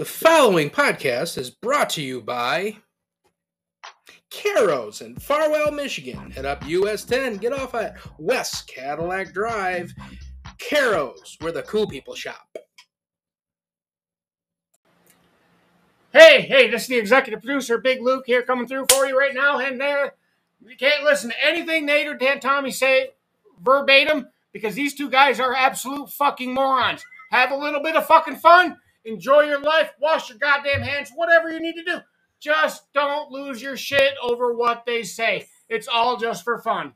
The following podcast is brought to you by Caro's in Farwell, Michigan. Head up US 10, get off at West Cadillac Drive. Caro's, where the cool people shop. Hey, hey, this is the executive producer, Big Luke, here coming through for you right now. And there, you can't listen to anything Nate or Dan Tommy say verbatim because these two guys are absolute fucking morons. Have a little bit of fucking fun, enjoy your life, wash your goddamn hands, whatever you need to do. Just don't lose your shit over what they say. It's all just for fun.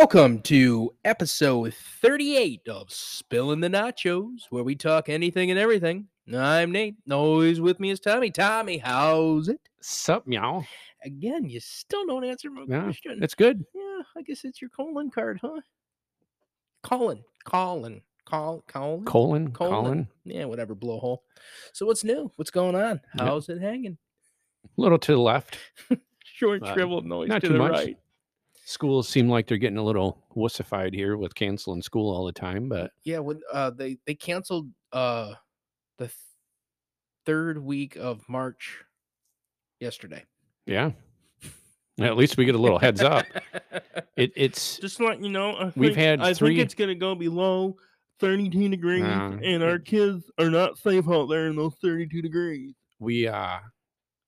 Welcome to episode 38 of Spilling the Nachos, where we talk anything and everything. I'm Nate. Always with me is Tommy. Tommy, how's it? Sup, meow. Again, you still don't answer my Yeah, question. it's good. Yeah, I guess it's your colon card, huh? Colin, Colin, call, Colin, Colon, Colon. Colin. Yeah, whatever, blowhole. So what's new? What's going on? Yep. How's it hanging? A little to the left. Short Uh, shriveled noise not to too the much. right. Schools seem like they're getting a little wussified here with canceling school all the time, but Yeah, when uh they they canceled uh the th- third week of March yesterday. yeah. At least we get a little heads up. It, it's just like you know, I We've think, had I three- think it's gonna go below 32 degrees, Uh, and our kids are not safe out there in those 32 degrees. we uh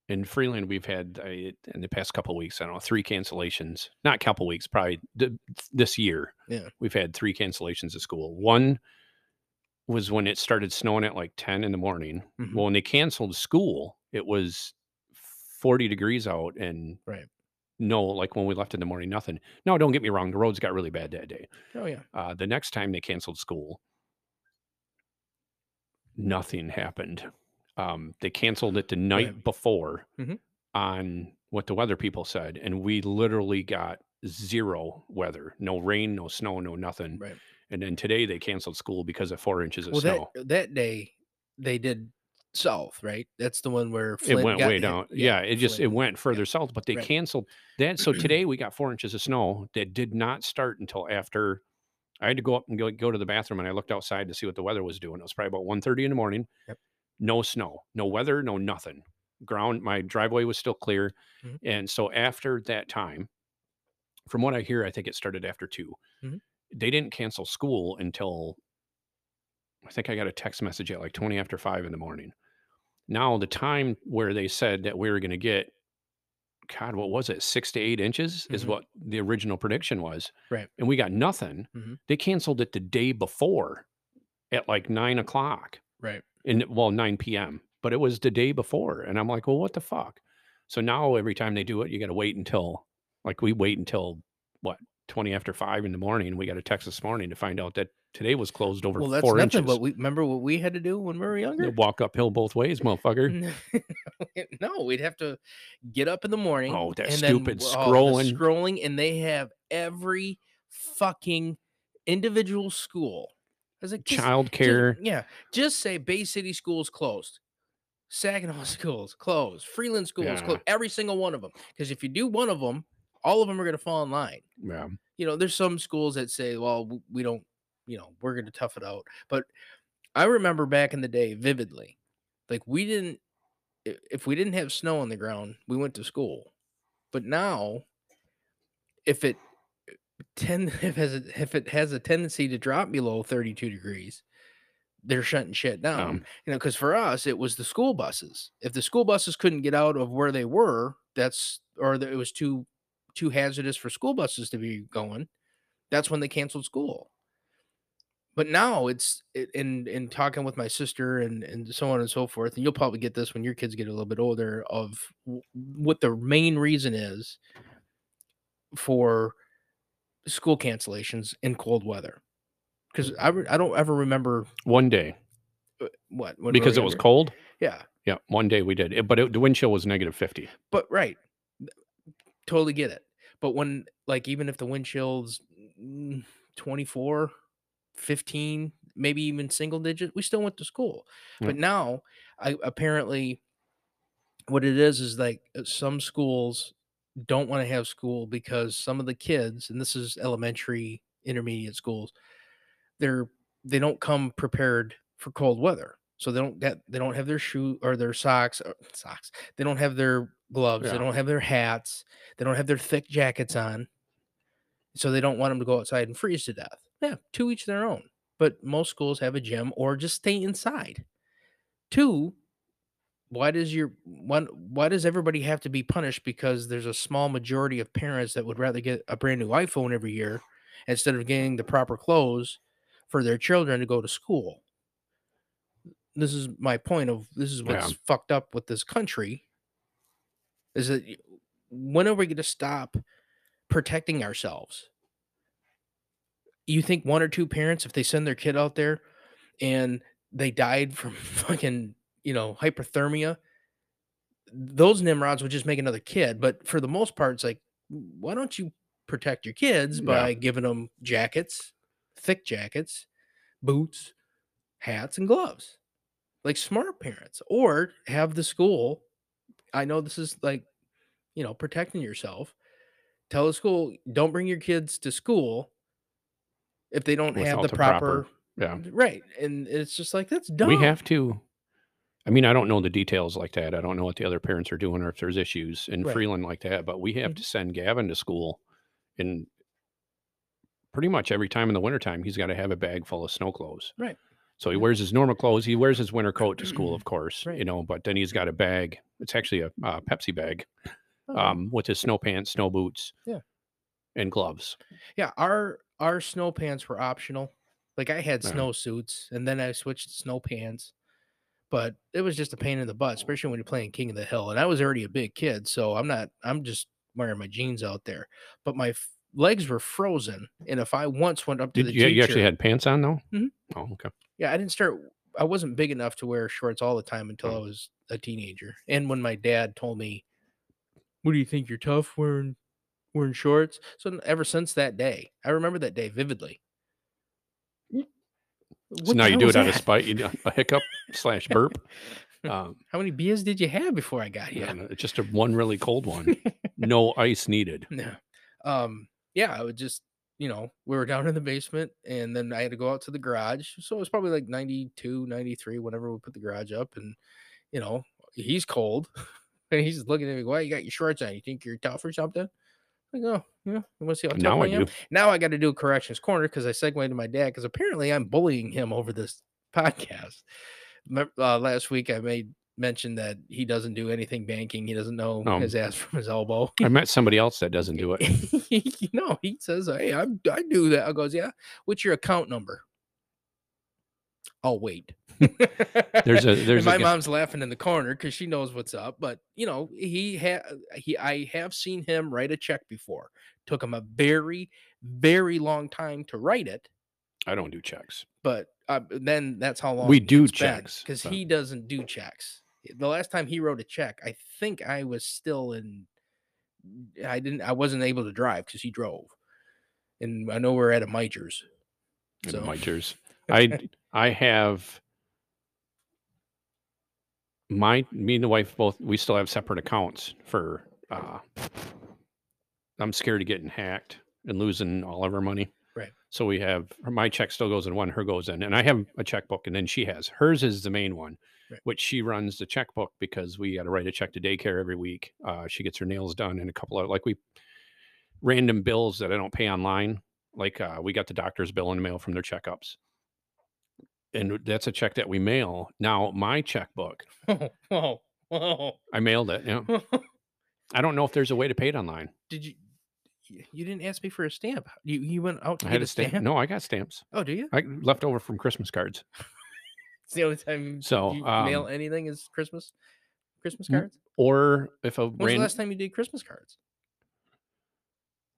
in Freeland we've had uh, in the past couple weeks I don't know three cancellations. Not couple weeks, probably th- this year. Yeah. we've had three cancellations of school. One was when it started snowing at like ten in the morning. Mhm. Well, when they canceled school, it was 40 degrees out and Right. no, like when we left in the morning, nothing. No, don't get me wrong. The roads got really bad that day. Oh yeah. Uh, the next time they canceled school, nothing happened. Um, they canceled it the night before Mhm. on what the weather people said. And we literally got zero weather, no rain, no snow, no nothing. Right. And then today they canceled school because of four inches of Well snow. that that day they did south, right? That's the one where it went way hit. down. Yeah, it just it went further south, but they Right. canceled that. So today we got four inches of snow that did not start until after. I had to go up and go go to the bathroom, and I looked outside to see what the weather was doing. It was probably about 1.30 in the morning. Yep. No snow, no weather, no nothing. Ground, my driveway was still clear, Mhm. and so after that time, from what I hear, I think it started after 2 Mhm. They didn't cancel school until I think I got a text message at like 20 after five in the morning. Now, the time where they said that we were going to get, God, what was it? Six to eight inches is Mhm. what the original prediction was. Right. And we got nothing. Mhm. They canceled it the day before at like nine o'clock Right. In, well, 9 p.m., but it was the day before. And I'm like, well, what the fuck? So now every time they do it, you got to wait until, like, we wait until what, 20 after five in the morning. We got a text this morning to find out that today was closed over Well, that's four nothing. inches. But we remember what we had to do when we were You younger. walk uphill both ways, motherfucker. no, we'd have to get up in the morning. Oh, that and stupid then, oh, the scrolling. scrolling, and they have every fucking individual school. Was like, Child care. yeah, just say Bay City schools closed, Saginaw schools closed, Freeland schools Yeah. closed, every single one of them. Because if you do one of them, all of them are going to fall in line. Yeah. You know, there's some schools that say, well, we don't, you know, we're going to tough it out. But I remember back in the day vividly, like we didn't, if we didn't have snow on the ground, we went to school. But now, if it it has a, if it has a tendency to drop below 32 degrees, they're shutting shit down. Um, you know, because for us it was the school buses. If the school buses couldn't get out of where they were, that's or it was too too hazardous for school buses to be going. That's when they canceled school. But now it's in in talking with my sister and and so on and so forth, and you'll probably get this when your kids get a little bit older of what the main reason is for school cancellations in cold weather. Because I, re- I don't ever remember one day. Uh, What? because it was cold. Yeah, Yeah, one day we did, it, but it, the wind chill was negative fifty. but right, totally get it. But when like even if the wind chills mm, 24, 15, maybe even single digit, we still went to school. Yeah. But now, I apparently what it is is like uh, some schools don't want to have school because some of the kids, and this is elementary, intermediate schools, they're they don't come prepared for cold weather. So they don't get they don't have their shoe or their socks or socks. They don't have their gloves. Yeah. They don't have their hats. They don't have their thick jackets on. So they don't want them to go outside and freeze to death. Yeah, to each their own. But most schools have a gym or just stay inside. Two, why does your one why does everybody have to be punished because there's a small majority of parents that would rather get a brand new iPhone every year instead of getting the proper clothes for their children to go to school? This is my point of this is Yeah. what's fucked up with this country is that when are we going to stop protecting ourselves? You think one or two parents, if they send their kid out there and they died from fucking, you know, hyperthermia, those Nimrods would just make another kid. But for the most part, it's like, why don't you protect your kids Yeah. by giving them jackets, thick jackets, boots, hats, and gloves? Like smart parents, or have the school. I know this is like, you know, protecting yourself. Tell the school, don't bring your kids to school if they don't have Without the proper, proper- Yeah, right. And it's just like that's dumb. we have to. I mean, I don't know the details like that. I don't know what the other parents are doing or if there's issues in Right. Freeland like that. But we have Mhm. to send Gavin to school, and pretty much every time in the wintertime, he's got to have a bag full of snow clothes. Right. So he wears his normal clothes. He wears his winter coat to school, of course, Right. you know. But then he's got a bag. It's actually a uh, Pepsi bag Oh, um, with his snow pants, snow boots, Yeah. and gloves. yeah, our our snow pants were optional. Like I had Yeah. snow suits and then I switched to snow pants. But it was just a pain in the butt, especially when you're playing King of the Hill. And I was already a big kid, so I'm not I'm just wearing my jeans out there. But my f- legs were frozen. And if I once went up to Did the you, you actually had pants on though? Mhm. Oh, okay. Yeah, I didn't start. I wasn't big enough to wear shorts all the time until I Oh. was a teenager. And when my dad told me, "What do you think? You're tough wearing wearing shorts?" So ever since that day, I remember that day vividly. So now you do it out of spite. You do a hiccup slash burp. Um, How many beers did you have before I got here? it's just a one really cold one. no ice needed. No. Um, yeah, I would just, you know, we were down in the basement and then I had to go out to the garage. So it was probably like 92, 93, whenever we put the garage up. And, you know, he's cold and he's looking at me, why you got your shorts on? You think you're tough or something? Like, oh, yeah, you want to see how tough Now I I am? do. Now I got to do a corrections corner because I segued to my dad because apparently I'm bullying him over this podcast. Uh, last week I made mention that he doesn't do anything banking. He doesn't know his ass from his elbow. I met somebody else that doesn't do it. you know, he says, "Hey, I I do that." I goes, "Yeah, what's your account number?" I'll wait. There's a- there's my g- mom's laughing in the corner because she knows what's up. But you know, he had he I have seen him write a check before. Took him a very very long time to write it, I don't do checks. but uh, then that's how long We do checks, because he doesn't do checks. The last time he wrote a check, I think I was still in. I didn't. I wasn't able to drive because he drove, and I know we're at a Miters. So- Miters. I I have my me and the wife both we still have separate accounts for uh I'm scared of getting hacked and losing all of our money. Right. So we have my check still goes in one, her goes in. And I have a checkbook and then she has hers is the main one, Right. which she runs the checkbook because we got to write a check to daycare every week. Uh, she gets her nails done and a couple of like we random bills that I don't pay online. Like uh, we got the doctor's bill in the mail from their checkups. And that's a check that we mail. Now my checkbook, Oh, whoa, whoa. I mailed it. Yeah. I don't know if there's a way to pay it online. Did you? You didn't ask me for a stamp. You you went out to I get had a stamp. stamp? No, I got stamps. Oh, do you? I left over from Christmas cards. It's the only time So, you mail um, anything is Christmas. Christmas cards. Or if a When's the random last time you did Christmas cards?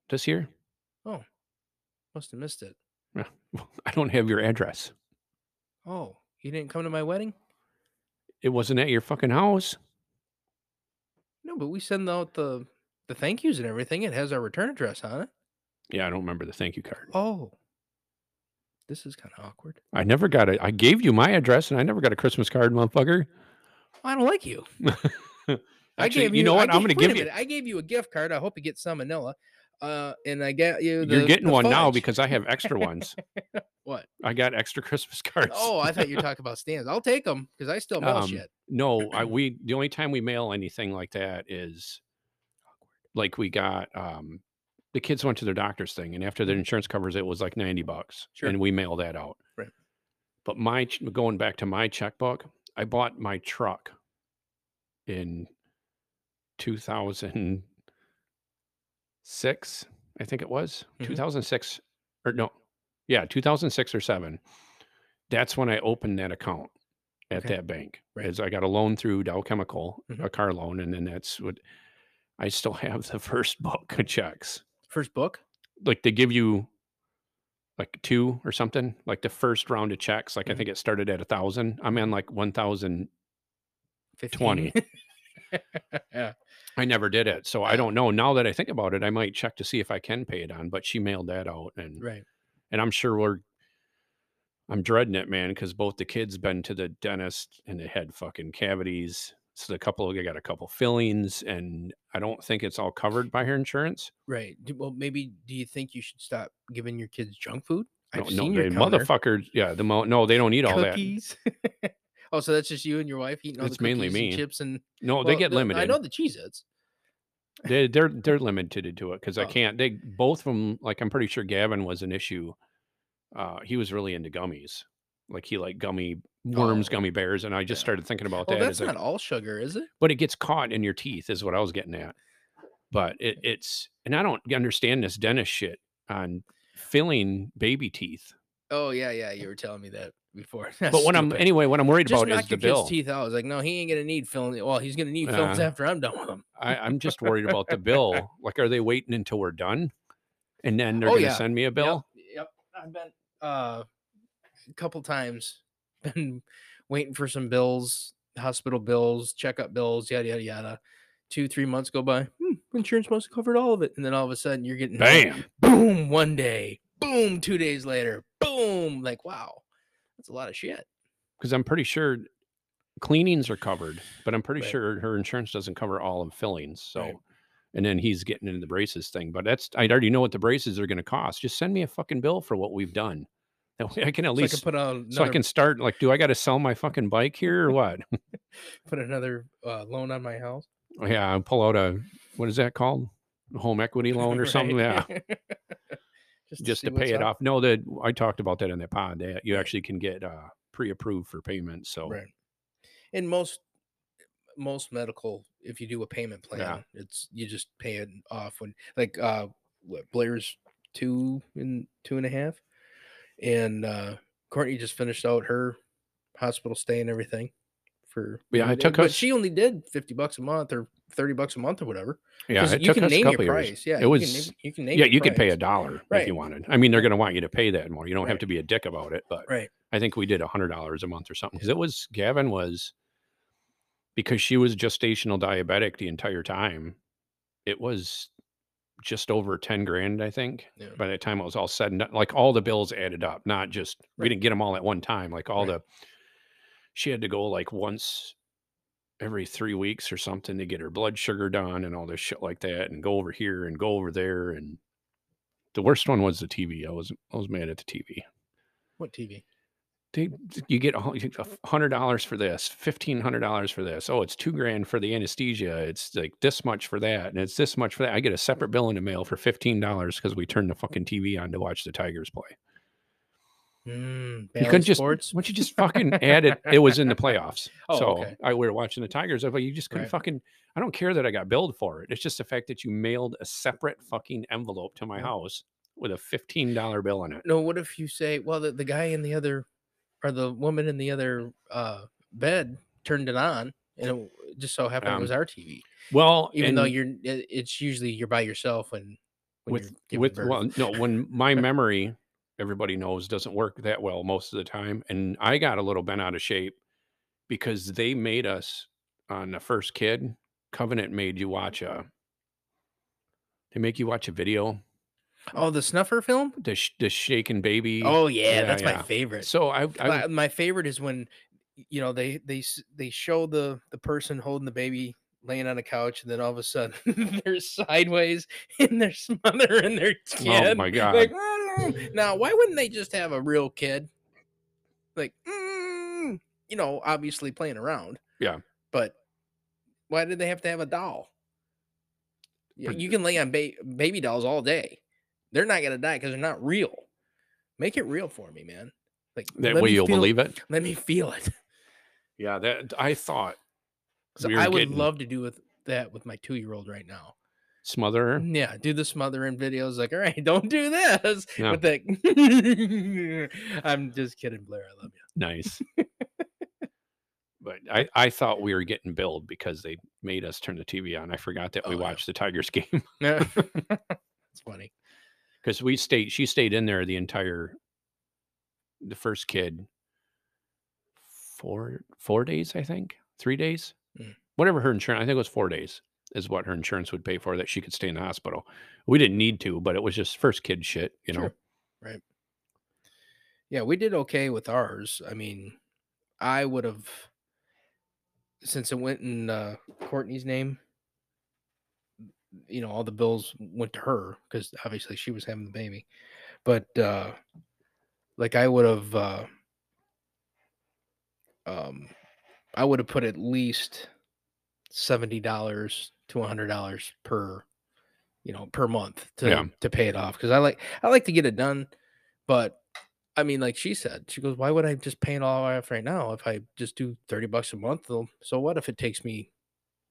this year, Oh, Must have missed it. I don't have your address. Oh, You didn't come to my wedding? It wasn't at your fucking house. No, but we send out the the thank yous and everything. It has our return address on it. Yeah, I don't remember the thank you card. Oh. This is kind of awkward. I never got it. I gave you my address and I never got a Christmas card, motherfucker. I don't like you. I gave you know I what? I'm going to give you. minute, I gave you a gift card. I hope you get salmonella. Uh, and I get you. The, You're getting one now because I have extra ones. what? I got extra Christmas cards. Oh, I thought you were talking about stands. I'll take them because I still mail Um, shit. No, I, we the only time we mail anything like that is like we got um the kids went to their doctor's thing and after their insurance covers it was like 90 bucks Mm-hmm. Sure. and we mail that out. Right. But my going back to my checkbook, I bought my truck in 2006 I think it was. Mhm. 2006 or no. Yeah, 2006 or 7. That's when I opened that account at Okay. that bank. Right. As I got a loan through Dow Chemical, Mhm. a car loan, and then that's what I still have the first book of checks. First book. Like they give you like two or something, like the first round of checks. Like I Mhm. think it started at a thousand. I'm on like one thousand. 15. 20. yeah. I never did it, so I don't know. Now that I think about it, I might check to see if I can pay it on. But she mailed that out, and Right. and I'm sure we're. I'm dreading it, man, because both the kids been to the dentist and they had fucking cavities. So the couple, they got a couple fillings, and I don't think it's all covered by her insurance. Right. Well, maybe do you think you should stop giving your kids junk food? I've no, seen the your motherfuckers, yeah, the mo- no, they don't eat all that. oh, so that's just you and your wife eating all It's the mainly cookies and me. chips and No, they get the- limited. I know the Cheez-Its. they, they're they're limited to it because I Oh. can't. They both of them, like I'm pretty sure Gavin was an issue. Uh, he was really into gummies, like he liked gummy worms, Oh, gummy bears, and I just yeah. started thinking about Well, that. that's not a, all sugar, is it? but it gets caught in your teeth, is what I was getting at. But it, it's and I don't understand this dentist shit on filling baby teeth. Oh yeah, yeah. You were telling me that before. But what I'm anyway, what I'm worried just about is the bill. teeth out. I was like, no, he ain't gonna need filling. Well, he's gonna need Uh, after I'm done with him. I, I'm just worried about the bill. Like, are they waiting until we're done, and then they're Oh, to yeah. send me a bill? Yep, yep. I've been uh, a couple times been waiting for some bills, hospital bills, checkup bills, yada yada yada. Two three months go by. Hmm, insurance must have covered all of it, and then all of a sudden you're getting Bam! boom one day, boom two days later, boom. Like wow, that's a lot of shit. Because I'm pretty sure cleanings are covered, but I'm pretty Right. sure her insurance doesn't cover all of fillings. So, Right. and then he's getting into the braces thing. But that's I already know what the braces are going to cost. Just send me a fucking bill for what we've done. That way I can at So I least can put on so I can start. Like, do I got to sell my fucking bike here or what? put another uh, loan on my house. yeah, I'll pull out a what is that called? Home equity loan or something? Yeah. Just just to pay it up. off. No, that I talked about that in the pod. That you actually can get uh, pre-approved for payment. So Right. And most most medical, if you do a payment plan, Yeah. it's you just pay it off when like uh what, Blair's two and two and a half. And uh Courtney just finished out her hospital stay and everything for Yeah, it took her. but us- she only did 50 bucks a month or 30 bucks a month or whatever. Yeah, it you took can us a name your couple years. price. Yeah, it you was. can name, you can name yeah, your you could pay a dollar if Right. you wanted. I mean, they're going to want you to pay that more. You don't have to be a dick about it, but Right. I think we did a hundred dollars a month or something because it was Gavin was because she was gestational diabetic the entire time. It was just over ten grand, I think. Yeah. By the time it was all said and done, like all the bills added up, not just we didn't get them all at one time. Like all Right. the she had to go like once every three weeks or something to get her blood sugar done and all this shit like that, and go over here and go over there. And the worst one was the TV. I was I was mad at the TV What TV? they you get a you get a hundred dollars for this, fifteen hundred dollars for this. Oh, it's two grand for the anesthesia. It's like this much for that, and it's this much for that. I get a separate bill in the mail for fifteen dollars because we turned the fucking TV on to watch the Tigers play. Mm, You couldn't just Sports? don't you just fucking add it? It was in the playoffs, Oh, so okay. I we were watching the Tigers. I was like, you just couldn't Right. fucking. I don't care that I got billed for it. It's just the fact that you mailed a separate fucking envelope to my Yeah. house with a fifteen dollar bill in it. No, what if you say, well, the, the guy in the other, or the woman in the other uh, bed turned it on, and it just so happened Um, it was our TV. Well, Even though you're, it- it's usually you're by yourself when, when with with birth. well no when my memory everybody knows doesn't work that well most of the time. And I got a little bent out of shape because they made us on the first kid. Covenant made you watch a. They make you watch a video. Oh, the snuffer film. The sh- the shaken baby. Oh yeah, Yeah, that's my favorite. So I, I My, my favorite is when you know they they they show the the person holding the baby laying on a couch, and then all of a sudden they're sideways and they're smothering their oh kid. oh my god. Like, "Mm." now, why wouldn't they just have a real kid? Like, "Mm," you know, obviously playing around. Yeah. But why did they have to have a doll? You can lay on ba- baby dolls all day. They're not gonna die because they're not real. Make it real for me, man. Like that way you'll feel- believe it. Let me feel it. Yeah, that I thought So we I would getting love to do with that with my two year old right now. Smother her. Yeah, do the smothering videos. Like, all right, don't do this Yeah. with that. I'm just kidding, Blair. I love you. Nice. but I, I thought we were getting billed because they made us turn the TV on. I forgot that we Oh, yeah. watched the Tigers game it's funny. because we stayed. She stayed in there the entire. The first kid. Four four days, I think, three days, Mm. whatever her insurance. I think it was four days is what her insurance would pay for that she could stay in the hospital. We didn't need to, but it was just first kid shit, you know. Right. Yeah, we did okay with ours. I mean, I would have since it went in uh, Courtney's name. You know, all the bills went to her because obviously she was having the baby. But uh like I would have uh um I would have put at least seventy dollars to a hundred dollars per you know per month to Yeah. to pay it off because I like I like to get it done, but I mean, like she said, she goes, "Why would I just pay it all off right now if I just do thirty bucks a month? though, So what if it takes me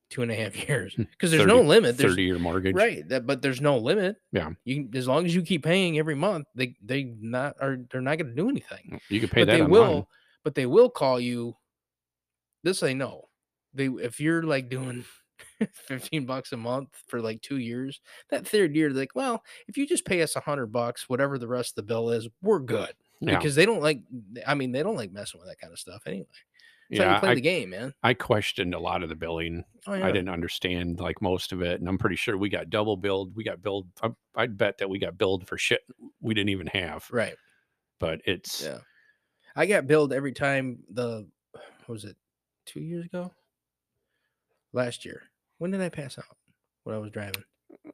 two and a half years? Hmm, because there's no limit. There's, Thirty year mortgage, right, that, but there's no limit. Yeah. you as long as you keep paying every month, they they not are they're not going to do anything mm, You could pay but that they online. will but they will call you this i know they if you're like doing 15 bucks a month for like two years that third year they're like well if you just pay us a hundred bucks whatever the rest of the bill is we're good Yeah. because they don't like i mean they don't like messing with that kind of stuff anyway it's yeah, you play I, the game man I questioned a lot of the billing. oh, I didn't understand like most of it, and I'm pretty sure we got double billed. We got billed. I, I'd bet that we got billed for shit we didn't even have. right But it's yeah i got billed every time the what was it two years ago last year when did i pass out? When i was driving. It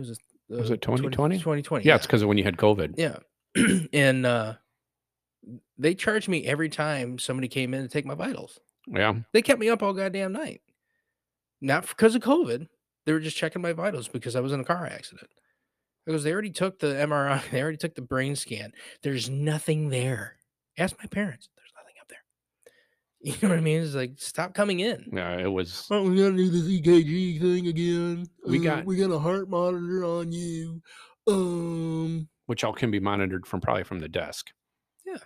was, this- Was uh, it 2020? 2020 yeah, it's because of when you had COVID. yeah. And uh they charged me every time somebody came in to take my vitals. Yeah, they kept me up all goddamn night. Not because of covid. They were just checking my vitals because i was in a car accident. Because they already took the mri they already took the brain scan. There's nothing there. Ask my parents there's nothing up there you know what i mean it's like stop coming in yeah, it was. Oh, we gotta do this EKG thing again. We Uh, got- we got a heart monitor on you. Um, Which all can be monitored from probably from the desk. Yeah.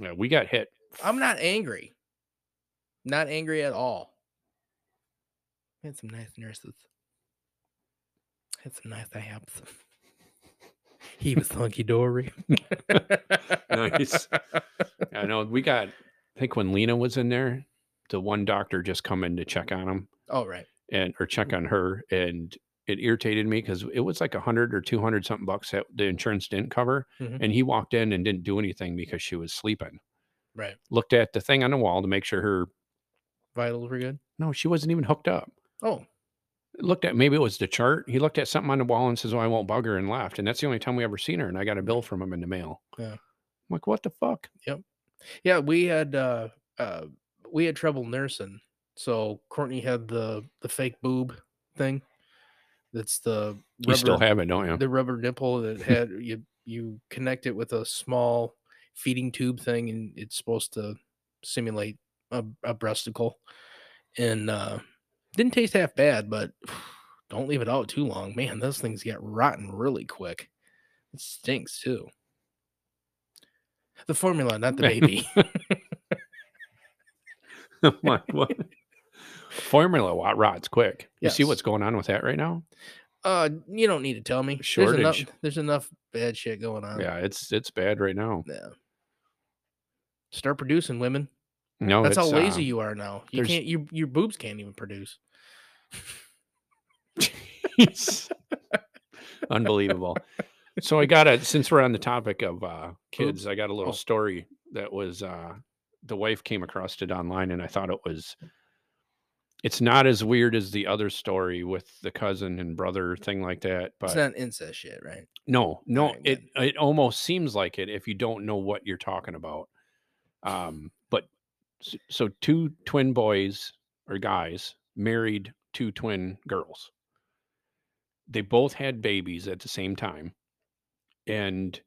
Yeah, we got hit. i'm not angry not angry at all I had some nice nurses had some nice abs he was hunky dory Nice. I know we got. I think when Lena was in there, the one doctor just come in to check on him oh right and or check on her, and it irritated me because it was like a hundred or two hundred something bucks that the insurance didn't cover, Mhm. and he walked in and didn't do anything because she was sleeping. right Looked at the thing on the wall to make sure her. vitals were good No, she wasn't even hooked up. oh Looked at maybe it was the chart. He looked at something on the wall and says, "Oh, I won't bug her," and left. And that's the only time we ever seen her. And I got a bill from him in the mail. Yeah. I'm like, what the fuck? Yeah, we had uh uh we had trouble nursing. So Courtney had the the fake boob thing. That's the You still have it, don't you? the rubber nipple that had you you connect it with a small feeding tube thing and it's supposed to simulate a, a breasticle. And uh didn't taste half bad, but don't leave it out too long. Man, those things get rotten really quick. It stinks too. The formula, not the baby. I'm what? Formula wa- rots quick. You see what's going on with that right now? Uh, you don't need to tell me. There's Shortage. enough, there's enough bad shit going on. Yeah, it's it's bad right now. Yeah. Start producing women. No, That's how lazy uh, you are now. You can't. You your boobs can't even produce. Unbelievable. So I got a since we're on the topic of uh kids, I got a little Oh. story that was uh the wife came across it online and I thought it was it's not as weird as the other story with the cousin and brother thing like that, but it's not incest shit, right? no, no, Alright, it it almost seems like it if you don't know what you're talking about. Um, but s- so two twin boys or guys married two twin girls. They both had babies at the same time, and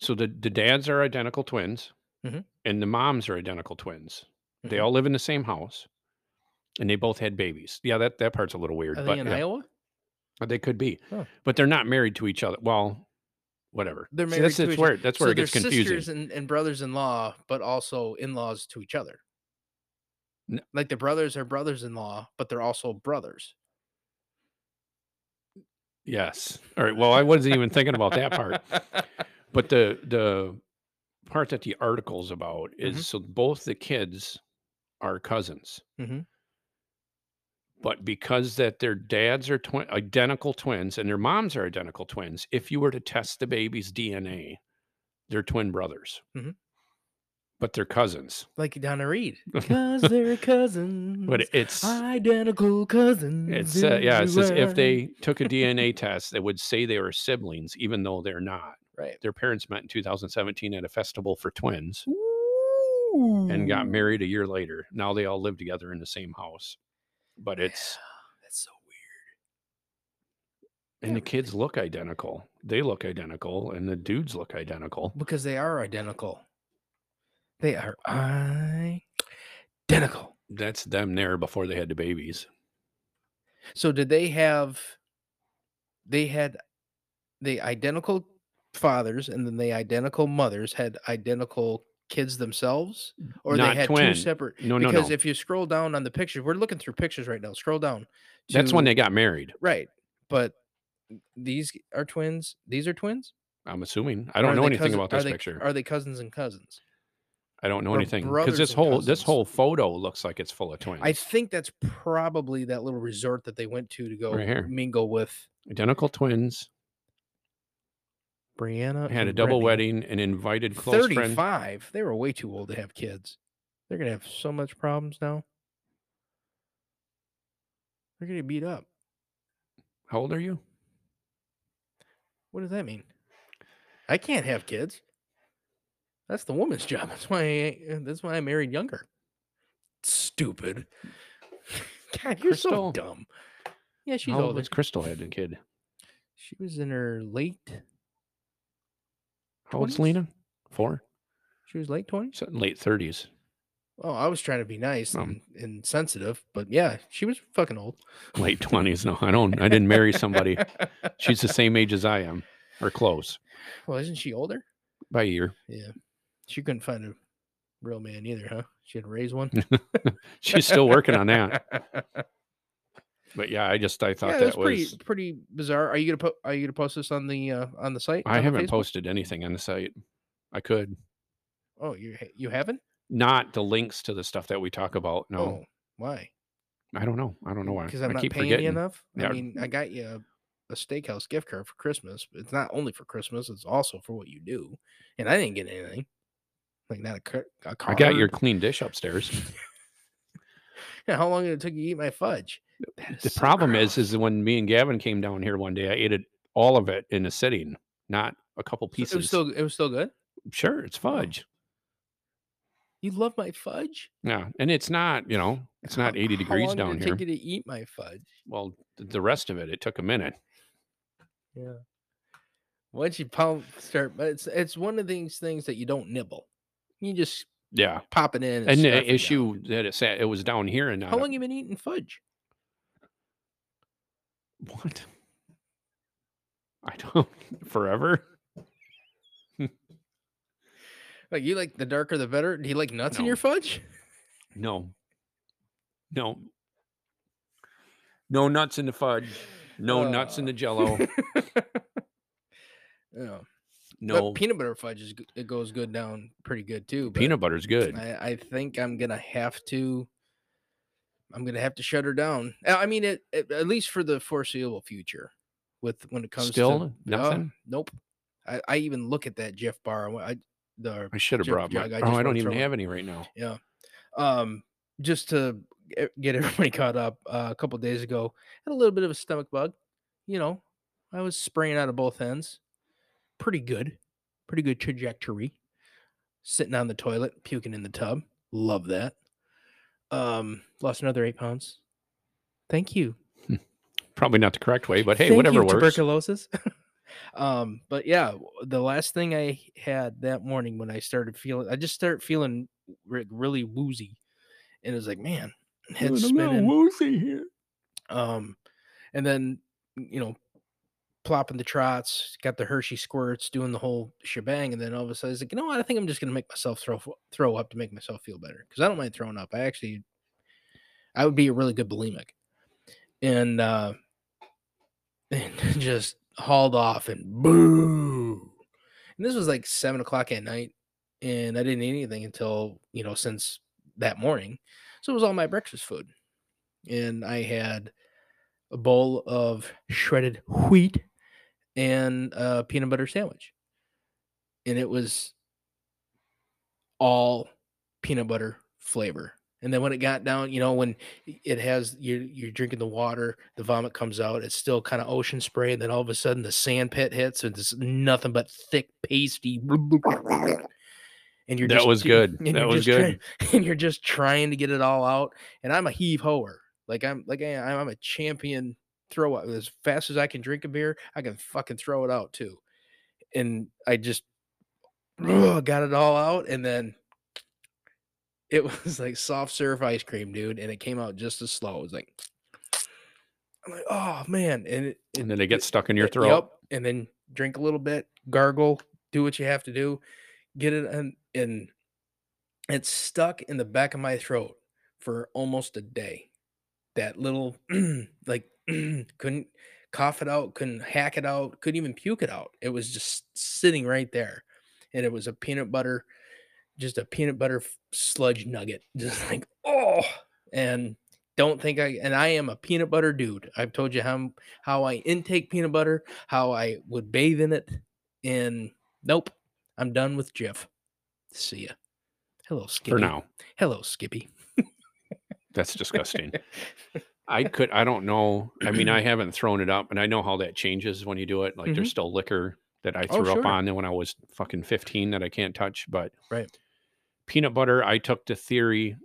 so the the dads are identical twins, Mhm. and the moms are identical twins. They Mhm. all live in the same house, and they both had babies. Yeah, that that part's a little weird, Are but they in yeah. Iowa? Uh, They could be, Huh. but they're not married to each other. Well, whatever. They're See, married that's, to that's each where that's where so it gets confusing. sisters and, and brothers-in-law, but also in-laws to each other. Like the brothers are brothers-in-law, but they're also brothers. Yes. All right. Well, I wasn't even thinking about that part, but the the part that the article's about is Mhm. so both the kids are cousins, Mhm. but because that their dads are twin identical twins and their moms are identical twins, if you were to test the baby's DNA, they're twin brothers, Mhm. But they're cousins. like Donna Reed. Cause they're cousins. But it's identical cousins. It's uh, yeah. It says if they took a DNA test, they would say they were siblings, even though they're not. right Their parents met in 2017 at a festival for twins and got married a year later. Now they all live together in the same house. But it's That's so weird. and the kids look identical. They look identical, and the dudes look identical. because they are identical. They are identical. That's them there before they had the babies. So did they have? They had the identical fathers, and then the identical mothers had identical kids themselves, or Not they had twin. two separate. No, no, because no. if you scroll down on the picture, we're looking through pictures right now. Scroll down. That's when they got married. right. But these are twins. These are twins. I'm assuming. I don't are know anything cousin- about are this they- picture. Are they cousins and cousins? I don't know anything because this whole this whole photo looks like it's full of twins. I think that's probably that little resort that they went to to go Right mingle with Identical twins Brianna. had a double Brittany. wedding and invited close friends. Thirty-five. They were way too old to have kids. They're gonna have so much problems now. They're gonna be beat up. How old are you? What does that mean? I can't have kids. That's the woman's job. That's why. I, that's why I married younger. Stupid. God, you're Crystal. so dumb. Yeah, she's How old older. was Crystal had a kid? She was in her late. How old's 20s? Lena? Four? She was late twenties. Late thirties. Oh, I was trying to be nice Um, and, and sensitive, but yeah, she was fucking old. Late twenties. No, I don't. I didn't marry somebody. She's the same age as I am, or close well, isn't she older? by a year. Yeah. She couldn't find a real man either, huh? She had to raise one. She's still working on that. But yeah, I just I thought yeah, that was. pretty pretty bizarre. Are you gonna put Are you gonna post this on the uh, on the site? I haven't Facebook? posted anything on the site. I could Oh, you you haven't? not the links to the stuff that we talk about. No, Oh, why? I don't know. I don't know why. Because I'm I not keep paying forgetting. you enough. Yeah. I mean, I got you a, a steakhouse gift card for Christmas. But it's not only for Christmas; it's also for what you do. And I didn't get anything. Like not a, car- a I got your clean dish upstairs. Yeah, how long did it take you to eat my fudge? The so problem is, gross. is when me and Gavin came down here one day, I ate it all of it in a sitting, not a couple So pieces. It was still it was still good. sure, it's fudge. You love my fudge? Yeah, and it's not, you know, it's not How- 80 how degrees long did down it here. Take you to eat my fudge. Well, the rest of it, it took a minute. Yeah. Once you pump, start, but it's it's one of these things that you don't nibble. You just Yeah, pop it in. And, and stuff it the down. issue that it sat, it was down here and not. How up- long you been eating fudge? What? I don't. Forever. Like you like the darker the better. Do you like nuts in your fudge? No. No. No nuts in the fudge. No nuts in the Uh, jello. No But peanut butter fudge is it goes good down pretty good too. peanut butter's good. I, I think I'm gonna have to. I'm gonna have to shut her down. Uh, I mean, it, it- at least for the foreseeable future. With when it comes Still to uh, nothing? nope. I, I even look at that Jif bar. I, the I should have brought my. I oh, I don't even throw it. have any right now. Yeah. Um, just to get get everybody caught up, uh, a couple days ago, had a little bit of a stomach bug. You know, I was spraying out of both ends. Pretty good. Pretty good trajectory. Sitting on the toilet, puking in the tub. Love that. Um, lost another eight pounds. Thank you. Probably not the correct way, but hey, Thank whatever you, works. Tuberculosis. um, but yeah, the last thing I had that morning when I started feeling, I just started feeling re- really woozy, and it was like, man, head Feeling a little spinning. woozy here. Um, and then you know, plopping the trots, got the Hershey squirts, doing the whole shebang, and then all of a sudden, it's like, you know what? I think I'm just gonna make myself throw throw up to make myself feel better because I don't mind throwing up. I actually, I would be a really good bulimic, and uh, and just hauled off and boo. And this was like seven o'clock at night, and I didn't eat anything until you know since that morning. So it was all my breakfast food, and I had a bowl of shredded wheat and a peanut butter sandwich, and it was all peanut butter flavor. And then when it got down, you know, when it has you're you're drinking the water, the vomit comes out. It's still kind of ocean spray, and then all of a sudden the sand pit hits, and it's nothing but thick, pasty. And you're That just was good. That was just trying- and you're just trying to get it all out. And I'm a heave hoer. Like I'm like I, I'm a champion throw up as fast as I can drink a beer. I can fucking throw it out too. And I just ugh, got it all out, and then it was like soft serve ice cream, dude, and it came out just as slow. It was like, I'm like, oh man, and it, it- And then they get it- stuck in your throat. Yep, and then drink a little bit, gargle, do what you have to do, get it, and and it's stuck in the back of my throat for almost a day. That little like couldn't cough it out, couldn't hack it out, couldn't even puke it out. It was just sitting right there, and it was a peanut butter, just a peanut butter sludge nugget, just like oh, and don't think I and I am a peanut butter dude. I've told you how how I intake peanut butter, how I would bathe in it, and nope, I'm done with Jif. See ya. Hello, Skippy. For now. Hello, Skippy. That's disgusting. I could I don't know. I mean, I haven't thrown it up and I know how that changes when you do it. Like there's still liquor that I Oh, threw up on when I was fucking 15 that I can't touch, but Right. peanut butter I took to theory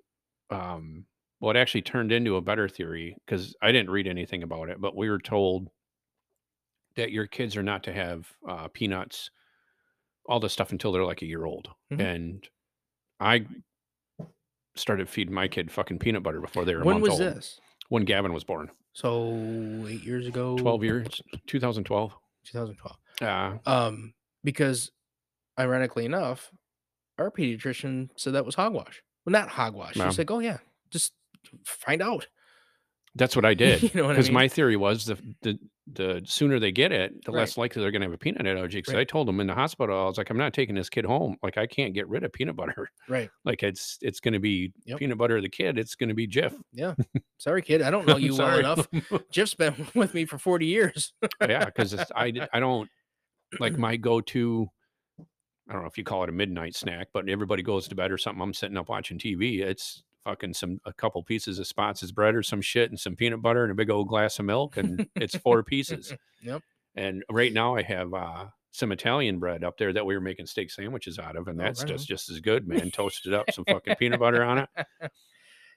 um well it actually turned into a better theory cuz I didn't read anything about it, but we were told that your kids are not to have uh peanuts all this stuff until they're like a year old. Mhm. And I started feeding my kid fucking peanut butter before they were a When was old this? When Gavin was born. So eight years ago. 12 years, 2012. 2012. Uh, Um, because ironically enough, our pediatrician said that was hogwash. Well, not hogwash. Wow. She's like, oh yeah, just find out. That's what I did. You know what I Because mean? my theory was the, the the sooner they get it, the Right. less likely they're going to have a peanut allergy. Because I told them in the hospital, I was like, I'm not taking this kid home. Like, I can't get rid of peanut butter. Right. Like, it's it's going to be Yep. peanut butter of the kid. It's going to be Jif. Oh, yeah. Sorry, kid. I don't know you well enough. Jif's been with me for 40 years. yeah, because I I don't like my go to. I don't know if you call it a midnight snack, but everybody goes to bed or something. I'm sitting up watching TV. It's fucking some a couple pieces of Spatz' bread or some shit and some peanut butter and a big old glass of milk, and it's four pieces. Yep. And right now I have uh, some Italian bread up there that we were making steak sandwiches out of, and Oh, that's right on. just just as good, man. Toasted up, some fucking peanut butter on it.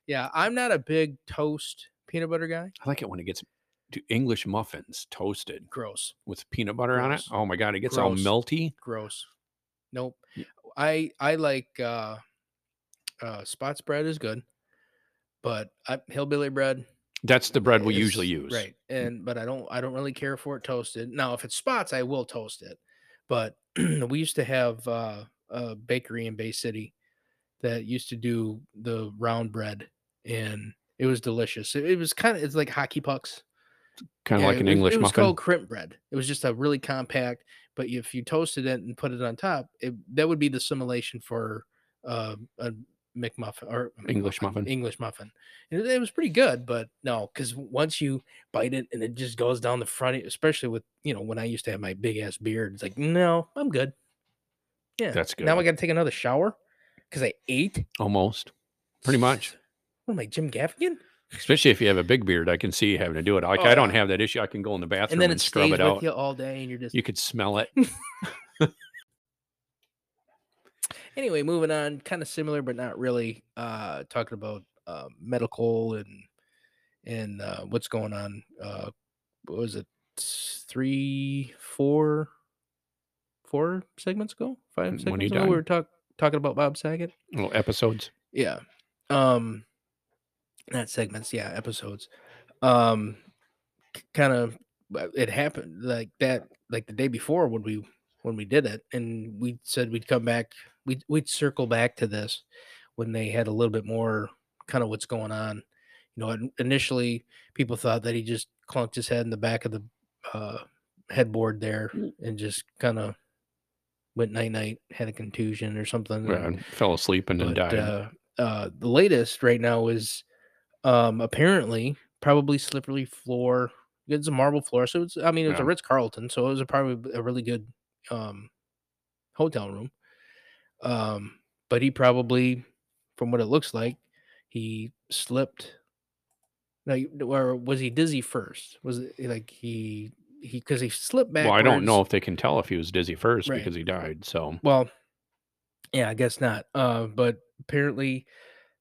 Yeah, I'm not a big toast peanut butter guy. I like it when it gets to English muffins toasted Gross. with peanut butter on it. Oh my god, it gets all melty. Gross. Nope. I I like uh uh Spatz bread is good. But I, hillbilly bread That's the bread we is- usually use. Right. And but I don't I don't really care for it toasted. Now if it's Spatz, I will toast it. But we used to have uh a bakery in Bay City that used to do the round bread and it was delicious. It, it was kind of it's like hockey pucks. kind of Yeah, like an was- English It was muffin. called crimp bread. It was just a really compact, but if you toasted it and put it on top, it, that would be the simulation for uh, a McMuffin or English muffin. English muffin. And it, it was pretty good, but no, because once you bite it and it just goes down the front, especially with you know when I used to have my big ass beard, it's like no, I'm good. Yeah, That's good. Now I got to take another shower because I ate. Almost. Pretty much. What am I, Jim Gaffigan? Especially if you have a big beard, I can see you having to do it. Like Oh, I don't yeah. have that issue. I can go in the bathroom And then and, it scrub it with out. you all day, and you're just You could smell it. anyway, moving on, kind of similar, but not really. Uh, talking about uh, medical and and uh, what's going on. Uh, what was it? Three, four, four segments ago, five When segments ago. died. We were talk, talking about Bob Saget. Little episodes. Yeah. Um, not segments. Yeah, episodes. Um, kind of. It happened like that, like the day before when we when we did it, and we said we'd come back. We'd we'd circle back to this when they had a little bit more kind of what's going on. You know, initially people thought that he just clunked his head in the back of the uh, headboard there and just kind of went night night, had a contusion or something. Yeah, and- fell asleep and then but died. uh, uh, the latest right now is um, apparently probably slippery floor. It's a marble floor, so it's. I mean, it was a Ritz Carlton, so it was a, probably a really good um, hotel room. Um, but he probably, from what it looks like, he slipped. You- or was he dizzy first? Was it like he he because he slipped back? well, I don't know if they can tell if he was dizzy first Right. because he died. So Well, yeah, I guess not. Uh, but apparently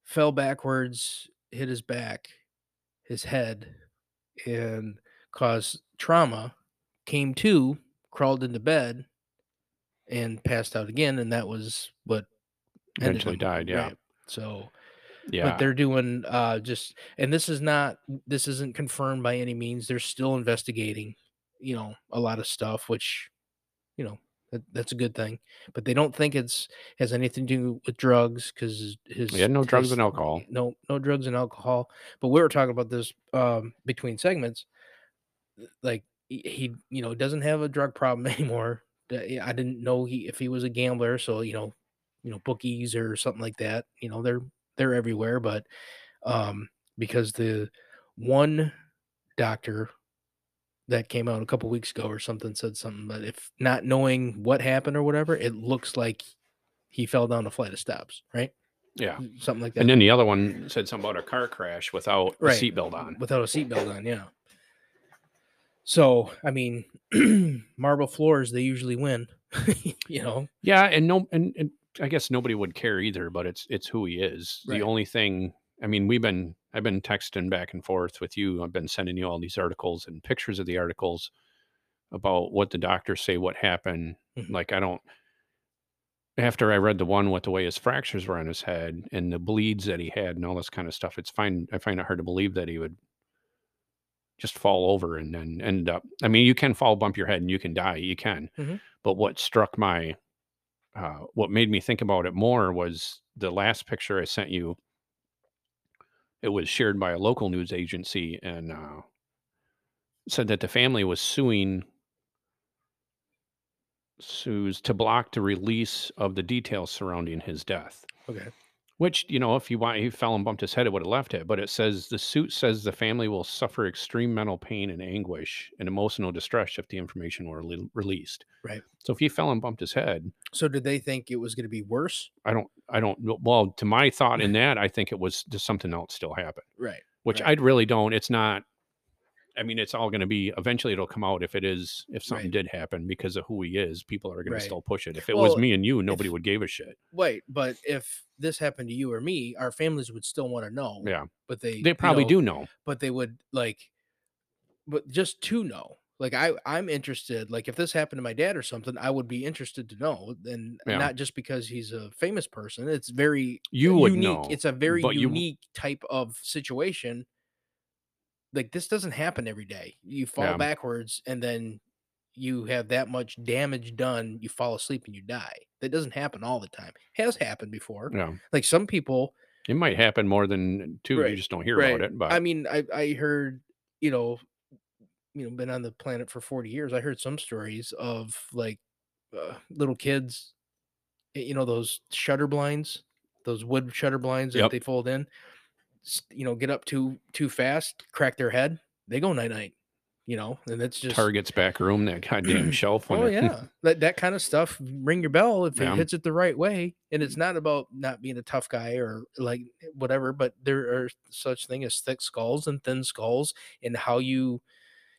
fell backwards, hit his back, his head, and caused trauma. Came to, crawled into bed, and passed out again, and that was what Eventually died, yeah. So, yeah, but they're doing uh just, and this is not, this isn't confirmed by any means. They're still investigating, you know, a lot of stuff, which, you know, that, that's a good thing. But they don't think it's has anything to do with drugs because his he had no drugs and alcohol. no no drugs and alcohol but we were talking about this um between segments like he, you know doesn't have a drug problem anymore i didn't know he if he was a gambler so you know you know bookies or something like that you know they're they're everywhere but um because the one doctor that came out a couple weeks ago or something said something but if not knowing what happened or whatever it looks like he fell down a flight of steps right Yeah. something like that And then the other one said something about a car crash without Right. a seatbelt on. without a seatbelt on. Yeah. So I mean, marble floors they usually win. you know. Yeah, and no, and, and I guess nobody would care either. But it's it's who he is. Right. The only thing, I mean, we've been I've been texting back and forth with you. I've been sending you all these articles and pictures of the articles about what the doctors say, what happened. Mhm. Like I don't. After I read the one with the way his fractures were on his head and the bleeds that he had and all this kind of stuff, it's fine. I find it hard to believe that he would just fall over and then end up. I mean, you can fall, bump your head, and you can die. You can. Mhm. But what struck my, uh, what made me think about it more was the last picture I sent you. It was shared by a local news agency and uh, said that the family was suing sues to block the release of the details surrounding his death. Okay. Which, you know, if he want, he fell and bumped his head, it would have left it. But it says the suit says the family will suffer extreme mental pain and anguish and emotional distress if the information were le- released. Right. So if he fell and bumped his head, So did they think it was going to be worse? I don't, I don't. Well, to my thought in that, I think it was just something else still happened. Right. Which Right. I really don't. It's not. I mean, it's all going to be eventually. It'll come out if it is if something Right. did happen because of who he is. People are going Right. to still push it. If it was me and you, nobody would give a shit. Wait, but if this happened to you or me, our families would still want to know. Yeah, But they they you probably know, do know. But they would like, but just to know. Like I, I'm interested. Like if this happened to my dad or something, I would be interested to know. And Yeah. not just because he's a famous person. It's very You would unique. know, It's a very but you- unique type of situation. Like this doesn't happen every day. You fall Yeah. backwards and then you have that much damage done. You fall asleep and you die. That doesn't happen all the time. Has happened before. Yeah, Like some people, it might happen more than two. Right, You just don't hear right. about it. But I mean, I I heard, you know, you know been on the planet for 40 years i heard some stories of like uh, little kids you know those shutter blinds those wood shutter blinds that they fold in you know get up too too fast crack their head they go night night you know and that's just Target's back room, that goddamn shelf. Oh yeah, that that kind of stuff. Ring your bell if Yeah. it hits it the right way, and it's not about not being a tough guy or like whatever. But there are such thing as thick skulls and thin skulls, and how you,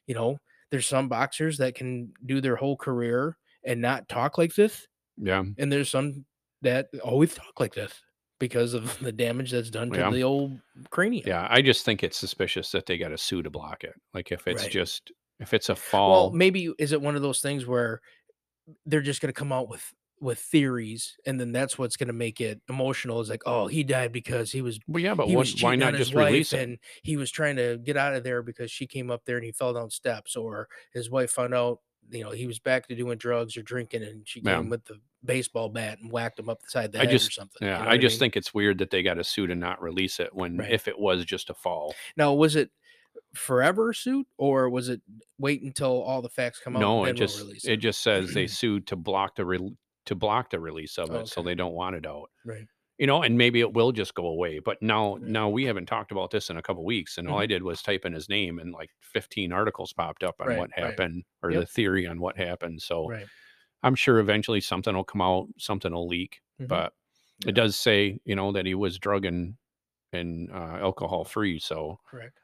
you know, there's some boxers that can do their whole career and not talk like this, yeah. and there's some that always talk like this because of the damage that's done to Yeah. the old cranium. Yeah. I just think it's suspicious that they got a sue to block it. Like if it's Right. just if it's a fall, Well, maybe is it one of those things where they're just going to come out with with theories, and then that's what's going to make it emotional? Is like, oh, he died because he was well, yeah, but he what, was why not on his just wife, release it? and he was trying to get out of there because she came up there and he fell down steps, or his wife found out. You know, he was back to doing drugs or drinking, and she came Yeah. with the baseball bat and whacked him up the side of the I head or just- something. you Yeah, know I just mean? think it's weird that they got a sue to not release it when Right. if it was just a fall. Now, was it forever suit, or was it wait until all the facts come out? no, it then we'll just release it just says they sued to block the re- to block the release of it, so they don't want it out. right. You know, and maybe it will just go away. But now, now we haven't talked about this in a couple weeks, and all I did was type in his name, and like 15 articles popped up on Right, what right. happened or Yep. the theory on what happened. So Right. I'm sure eventually something will come out, something will leak. Mhm. But Yeah. it does say, you know, that he was drug and and uh, alcohol free. So Correct.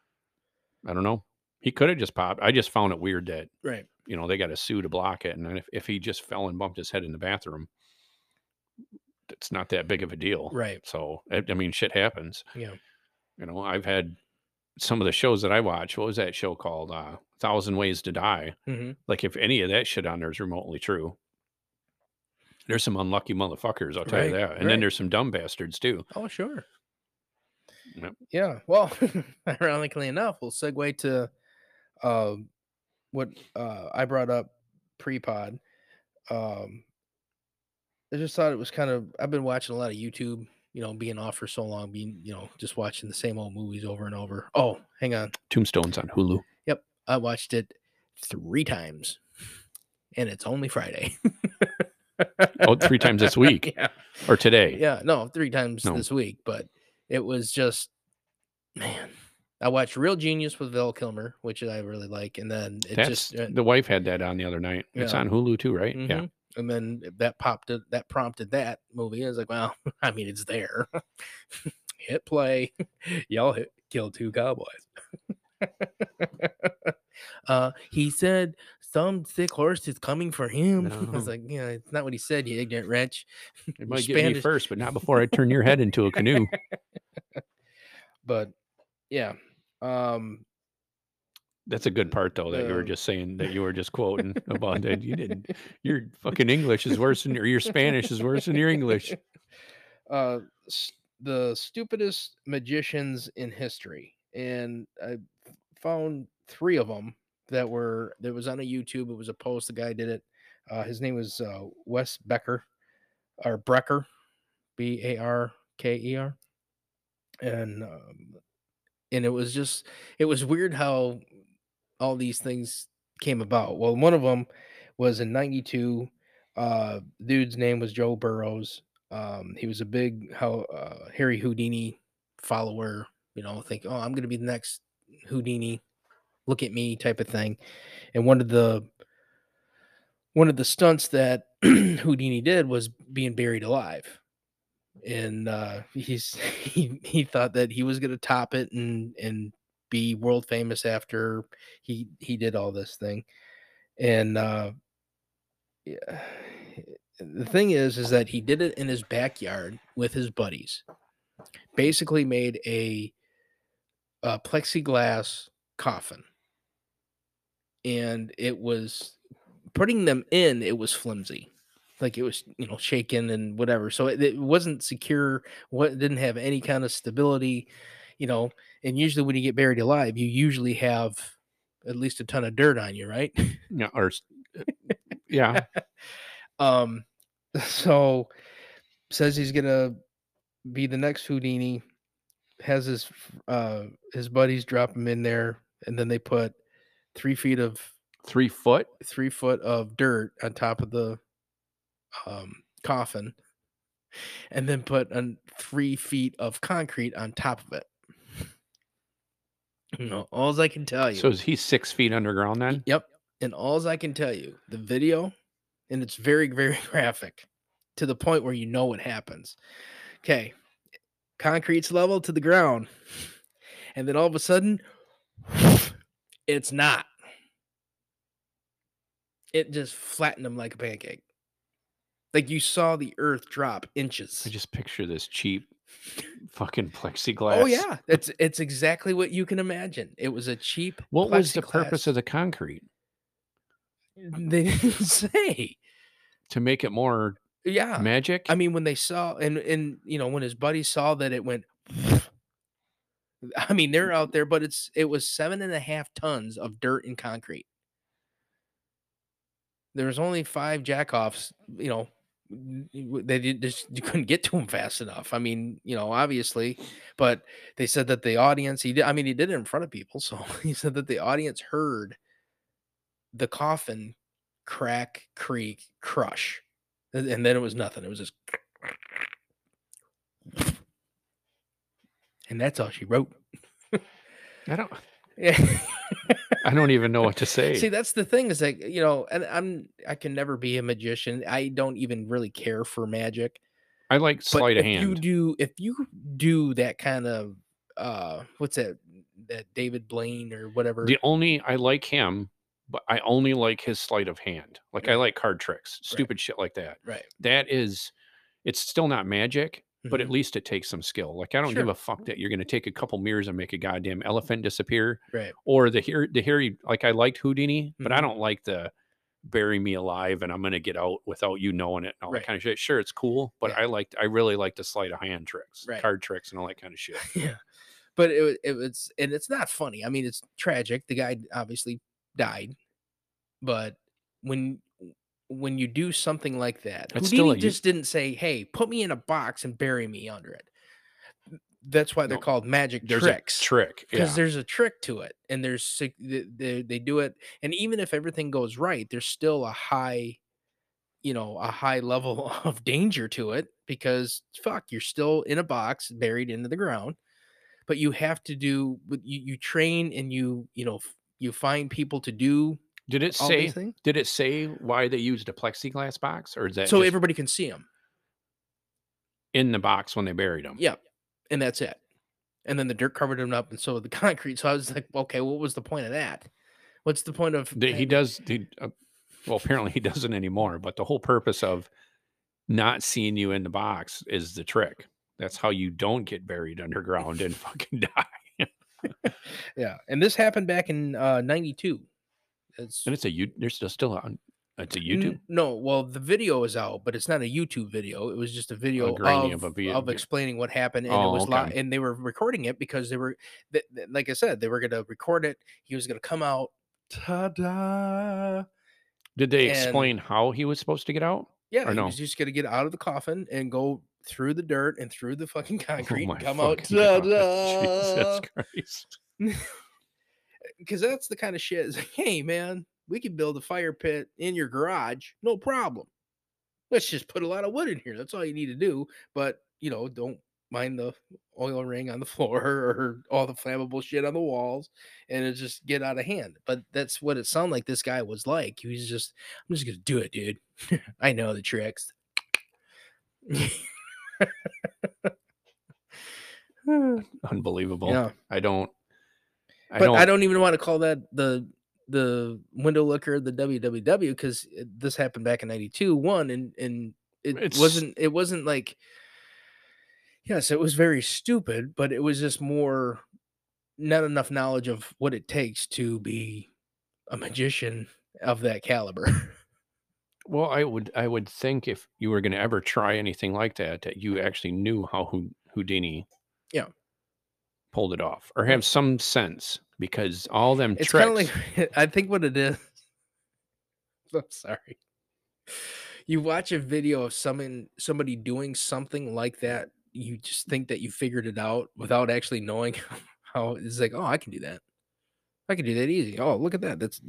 I don't know. He could have just popped. I just found it weird that Right. you know they got a sue to block it, and if, if he just fell and bumped his head in the bathroom, it's not that big of a deal. Right. So I, I mean, shit happens. Yeah. You know, I've had some of the shows that I watch. What was that show called? Uh, Thousand Ways to Die. hmm Like if any of that shit on there is remotely true, there's some unlucky motherfuckers. I'll tell you that. And right. then there's some dumb bastards too. Oh, sure. Yep. Yeah. Well, ironically enough, we'll segue to uh, what uh, I brought up pre-pod. Um, I just thought it was kind of. I've been watching a lot of YouTube. You know, being off for so long, being you know just watching the same old movies over and over. Oh, hang on. Tombstones on Hulu. Yep, I watched it three times, and it's only Friday. Oh, three times this week yeah. or today. Yeah, no, three times No. this week, but it was just man. I watched Real Genius with Val Kilmer, which I really like, and then it That's just uh, the wife had that on the other night. It's Yeah. on Hulu too, right? Yeah. And then that popped it, that prompted that movie. I was like, well, I mean, it's there. hit play, y'all hit kill two cowboys. uh, he said some sick horse is coming for him. I was like, yeah, it's not what he said, you ignorant wretch. It might get me first, but not before I turn your head into a canoe. but yeah um That's a good part though that you were just saying that you were just quoting about that. You didn't your fucking English is worse than your your Spanish is worse than your English. uh the stupidest magicians in history and i found three of them that were that was on a youtube it was a post the guy did it uh his name was uh wes Barker or brecker b-a-r-k-e-r and um and it was just it was weird how all these things came about. Well one of them was in 92 uh dude's name was joe Burrus. Um he was a big how uh harry houdini follower you know think oh i'm gonna be the next houdini. Look at me type of thing. And one of the one of the stunts that houdini did was being buried alive. And uh he's he, he thought that he was gonna top it and and be world famous after he he did all this thing. And uh yeah the thing is is that he did it in his backyard with his buddies. Basically made a, a plexiglass coffin. And it was putting them in it was flimsy. Like it was you know shaken and whatever. So it, it wasn't secure what didn't have any kind of stability you know and usually when you get buried alive you usually have at least a ton of dirt on you right Yeah, or uh, yeah, um so says he's gonna be the next houdini has his uh his buddies drop him in there and then they put three feet of Three foot. three foot of dirt on top of the um, coffin, and then put an three feet of concrete on top of it. No, alls I can tell you. So is he six feet underground then? Yep. And alls I can tell you, the video, and it's very, very graphic to the point where you know what happens. Okay. Concrete's level to the ground. And then all of a sudden, it's not. It just flattened him like a pancake. Like you saw the earth drop inches. I just picture this cheap fucking plexiglass. Oh yeah, it's it's exactly what you can imagine. It was a cheap. What was the purpose of the concrete? They didn't say. To make it more Yeah, magic? I mean, when they saw and and you know when his buddy saw that it went. I mean, they're out there, but it's it was seven and a half tons of dirt and concrete. There was only five jackoffs. You know, they just you couldn't get to him fast enough. I mean, you know, obviously, but they said that the audience. He did. I mean, he did it in front of people, so he said that the audience heard the coffin crack, creak, crush, and and then it was nothing. It was just. And that's all she wrote. I don't Yeah. I don't even know what to say. See, that's the thing is like, you know, and I'm I can never be a magician. I don't even really care for magic. I like sleight of if you do if you do that kind of uh what's that that David Blaine or whatever. The only I like him, but I only like his sleight of hand. Like I like card tricks, stupid shit like that. right. That is it's still not magic, but at Mhm. least it takes some skill. Like I don't give a fuck that you're gonna take a couple mirrors and make a goddamn elephant disappear. Right. Or the here the Harry like I liked Houdini, but I Mhm. don't like the bury me alive and I'm gonna get out without you knowing it and all Right. that kind of shit. Sure, it's cool, but Yeah. I liked I really like the sleight of hand tricks, Right. card tricks and all that kind of shit. yeah. But it it was and it's not funny. I mean, it's tragic. The guy obviously died. But when when you do something like that, It's Houdini just didn't say, "Hey, put me in a box and bury me under it." That's why they're No, called magic There's tricks. a trick. because Yeah. there's a trick to it and there's they, they, they do it and even if everything goes right there's still a high you know a high level of danger to it because fuck you're still in a box buried into the ground but you have to do you you train and you you know you find people to do Did it all say these things did it say why they used a plexiglass box or is that so just everybody can see them in the box when they buried them? Yep. And that's it. And then the dirt covered him up and so the concrete. So I was like, okay, what was the point of that? What's the point of he does he, uh, well apparently he doesn't anymore but the whole purpose of not seeing you in the box is the trick that's how you don't get buried underground and fucking die Yeah. And this happened back in uh 92. It's and it's a you there's still still on it's a youtube No, well, the video is out, but it's not a YouTube video. It was just a video grainy of, of a of explaining what happened, and it Oh, was li- okay. and they were recording it because they were, th- th- like I said, they were going to record it. He was going to come out. Ta-da! did they and- explain how he was supposed to get out Yeah, Or he no? was just going to get out of the coffin and go through the dirt and through the fucking oh concrete, oh and my come out. fucking God. Ta-da! jesus christ because that's the kind of shit. Like, hey man, we can build a fire pit in your garage, no problem. Let's just put a lot of wood in here. That's all you need to do. But you know, don't mind the oil ring on the floor or all the flammable shit on the walls, and it just get out of hand. But that's what it sounded like. This guy was like. He was just, I'm just gonna do it, dude. I know the tricks. unbelievable yeah. i don't i but don't I don't even want to call that the the window looker the WWW because this happened back in '92 one and and it It's- wasn't it wasn't like yes it was very stupid but it was just more not enough knowledge of what it takes to be a magician of that caliber. Well, I would I would think if you were going to ever try anything like that, that you actually knew how Houdini, Yeah. Pulled it off, or have some sense because all them it's tricks. kind of like I think what it is. I'm sorry. You watch a video of someone somebody doing something like that, you just think that you figured it out without actually knowing how it's like, oh, I can do that. I can do that easy. Oh, look at that. That's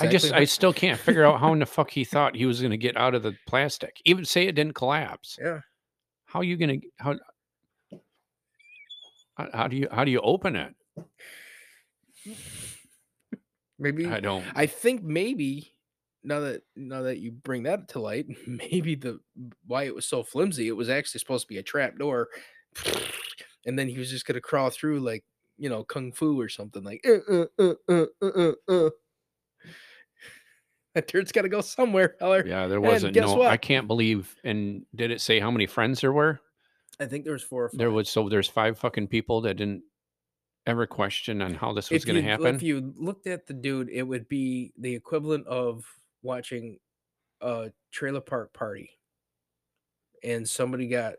I just I still can't figure out how in the fuck he thought he was going to get out of the plastic. Even say it didn't collapse. yeah. How are you going to how how do you how do you open it? Maybe I don't. I think maybe now that now that you bring that to light, maybe the why it was so flimsy, it was actually supposed to be a trap door, and then he was just gonna crawl through like you know kung fu or something like. Uh, uh, uh, uh, uh, uh, uh. That dirt's got to go somewhere, Heller. Yeah, there wasn't no. I can't believe. And did it say how many friends there were? I think there was four or five. There was so there's five fucking people that didn't ever question on how this was going to happen. If you looked at the dude, it would be the equivalent of watching a trailer park party, and somebody got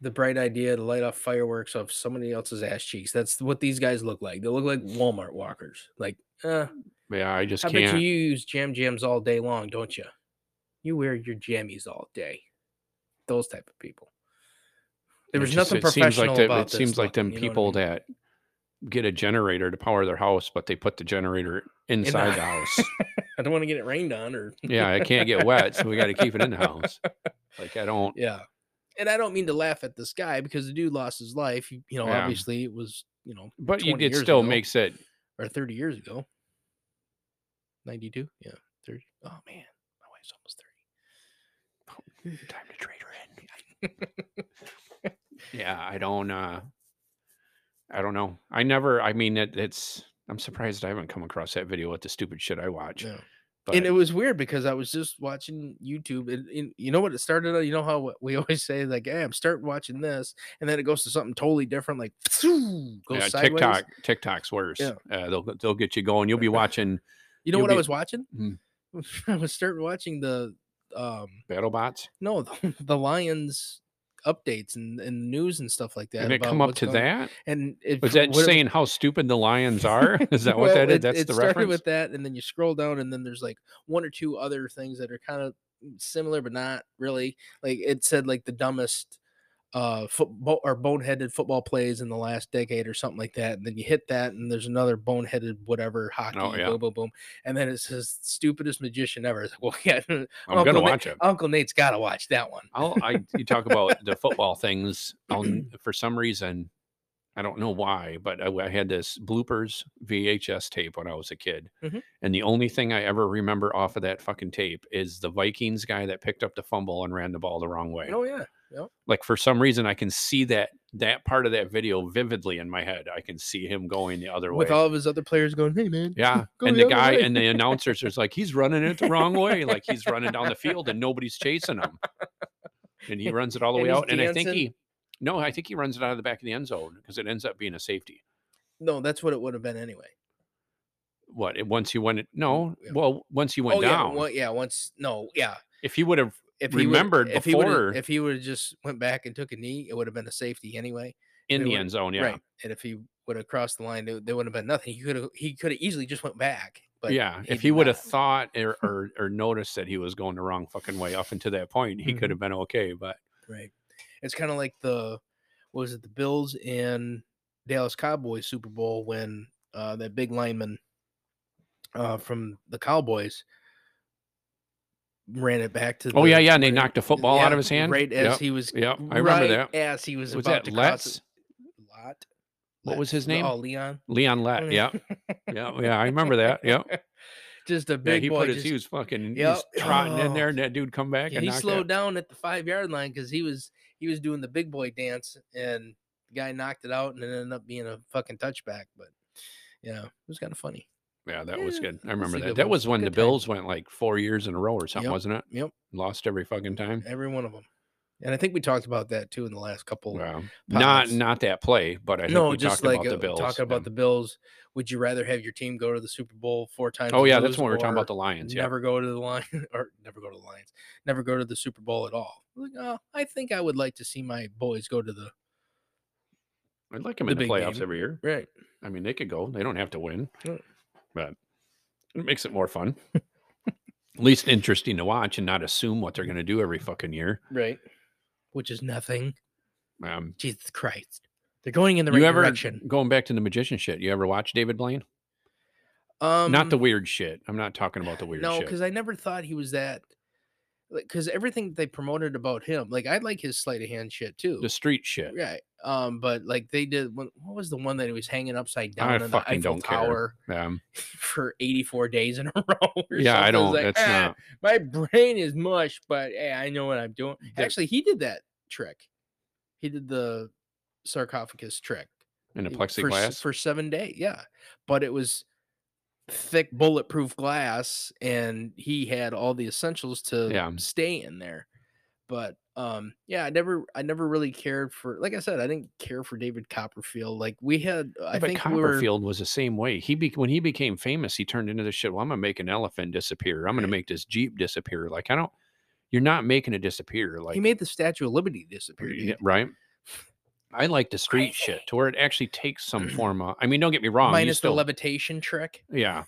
the bright idea to light off fireworks off somebody else's ass cheeks. That's what these guys look like. They look like Walmart walkers. Like, uh, yeah, I just I bet can't. you use jam jams all day long, don't you? You wear your jammies all day. Those type of people. There was nothing seems professional like the- about It seems like them looking, you know what I people mean? that get a generator to power their house, but they put the generator inside the house. I don't want to get it rained on or yeah, it can't get wet, so we got to keep it in the house. Like I don't. Yeah. And I don't mean to laugh at this guy because the dude lost his life. You know, Yeah. obviously it was, you know, But you, it still ago. makes it. or 30 years ago. 92? Yeah, 30. Oh man, my wife's almost 30. Time to trade her in. Yeah, I don't. uh I don't know. I never. I mean, it, it's. I'm surprised I haven't come across that video with the stupid shit I watch. Yeah. But and it was weird because I was just watching YouTube and, and you know what it started? You know how we always say like, "Hey, I'm starting watching this," and then it goes to something totally different, like goes yeah, sideways. TikTok. TikTok's worse. Yeah. Uh, they'll they'll get you going. You'll be watching You know what I was watching? Hmm. I was starting watching the um BattleBots, no the, the Lions updates and, and news and stuff like that. and it come up to going- that. And it, Was that what it- saying how stupid the Lions are? Is that what Well, that is? That's it the started reference. with that, and then you scroll down, and then there's like one or two other things that are kind of similar, but not really. Like it said, like the dumbest uh football or boneheaded football plays in the last decade or something like that. And then you hit that, and there's another boneheaded whatever hockey, Oh, yeah. boom, boom, boom, and then it says stupidest magician ever. It's like, well, yeah, I'm Uncle gonna Nate- watch it. Uncle Nate's got to watch that one. I'll, I you talk about the football things. I'll, for some reason, I don't know why, but I, I had this bloopers VHS tape when I was a kid, Mhm. and the only thing I ever remember off of that fucking tape is the Vikings guy that picked up the fumble and ran the ball the wrong way. Oh yeah, Like for some reason, I can see that that part of that video vividly in my head. I can see him going the other way with all of his other players going, "Hey man, yeah, and the the guy way." and the announcers is like, he's running it the wrong way, like he's running down the field and nobody's chasing him, and he runs it all the And way out. And I think he, no, I think he runs it out of the back of the end zone because it ends up being a safety. no, that's what it would have been anyway." What? it- Once he went, no, yeah. well, once he went oh down, yeah, well, yeah. Once, no, yeah. if he would have, if remembered he would, if before- he would if he would have just went back and took a knee, it would have been a safety anyway. in the end zone, yeah, Right. And if he would have crossed the line, there, there would have been nothing. He could have he could have easily just went back. But yeah. If he would have thought or, or or noticed that he was going the wrong fucking way up until that point, he Mhm. could have been okay. But right, it's kind of like the what was it the Bills and Dallas Cowboys Super Bowl when uh, that big lineman uh, from the Cowboys ran it back to. The, oh yeah, yeah, and they knocked a football out of his hand. right as Yep, he was. Yeah, I remember right that. As he was, Was about that to Let's? Lot. What was his name? Oh, Leon. Leon Lett. Yeah, yeah, yeah. I remember that. Yeah. Just a Yeah, big he boy. put his just- he was fucking he Yep. was trotting in there, Oh. and that dude come back yeah, and he slowed it. down at the five yard line because he was he was doing the big boy dance, and the guy knocked it out, and it ended up being a fucking touchback. But yeah, it was kind of funny. Yeah, that was good. I remember that. That was when the. Bills went like four years in a row or something, Yep. wasn't it? Yep, Lost every fucking time. every one of them. And I think we talked about that too in the last couple. Wow. Not not that play, but I think no, we just talked like about the uh, Bills. talking about the Bills. Would you rather have your team go to the Super Bowl four times? Oh and yeah, that's lose, when we were talking or about the Lions. Yeah. never go to the line or never go to the Lions, never go to the Super Bowl at all. Like, oh, I think I would like to see my boys go to the I'd like them the in the big playoffs game. every year. right. I mean, they could go. They don't have to win, Yeah. But it makes it more fun. At least interesting to watch and not assume what they're going to do every fucking year. Right. Which is nothing. Um, Jesus Christ. They're going in the right you ever direction. going back to the magician shit? You ever watch David Blaine? Um, Not the weird shit. I'm not talking about the weird no, shit. because I never thought he was that. Because everything they promoted about him, like I like his sleight of hand shit too. The street shit. Right. Um, but like they did what was the one that he was hanging upside I down in the Eiffel don't care. Tower Um, for 84 days in a row? yeah, I something? It's don't. like, that's "Ah, not. my brain is mush, but hey, I know what I'm doing. That- Actually, he did that trick. He did the sarcophagus trick In a it- for, plexiglass. for seven days. Yeah, but it was thick bulletproof glass, and he had all the essentials to Yeah. stay in there. But um, yeah, I never, I never really cared for. Like I said, I didn't care for David Copperfield. Like we had, I but think we were. Copperfield was the same way. He be, when he became famous, he turned into this shit. Well, I'm gonna make an elephant disappear. I'm gonna make this Jeep disappear. Like I don't. You're not making it disappear. Like he made the Statue of Liberty disappear. Dude. right. I like the street shit to where it actually takes some form of. I mean, don't get me wrong. Minus still, the levitation trick. Yeah.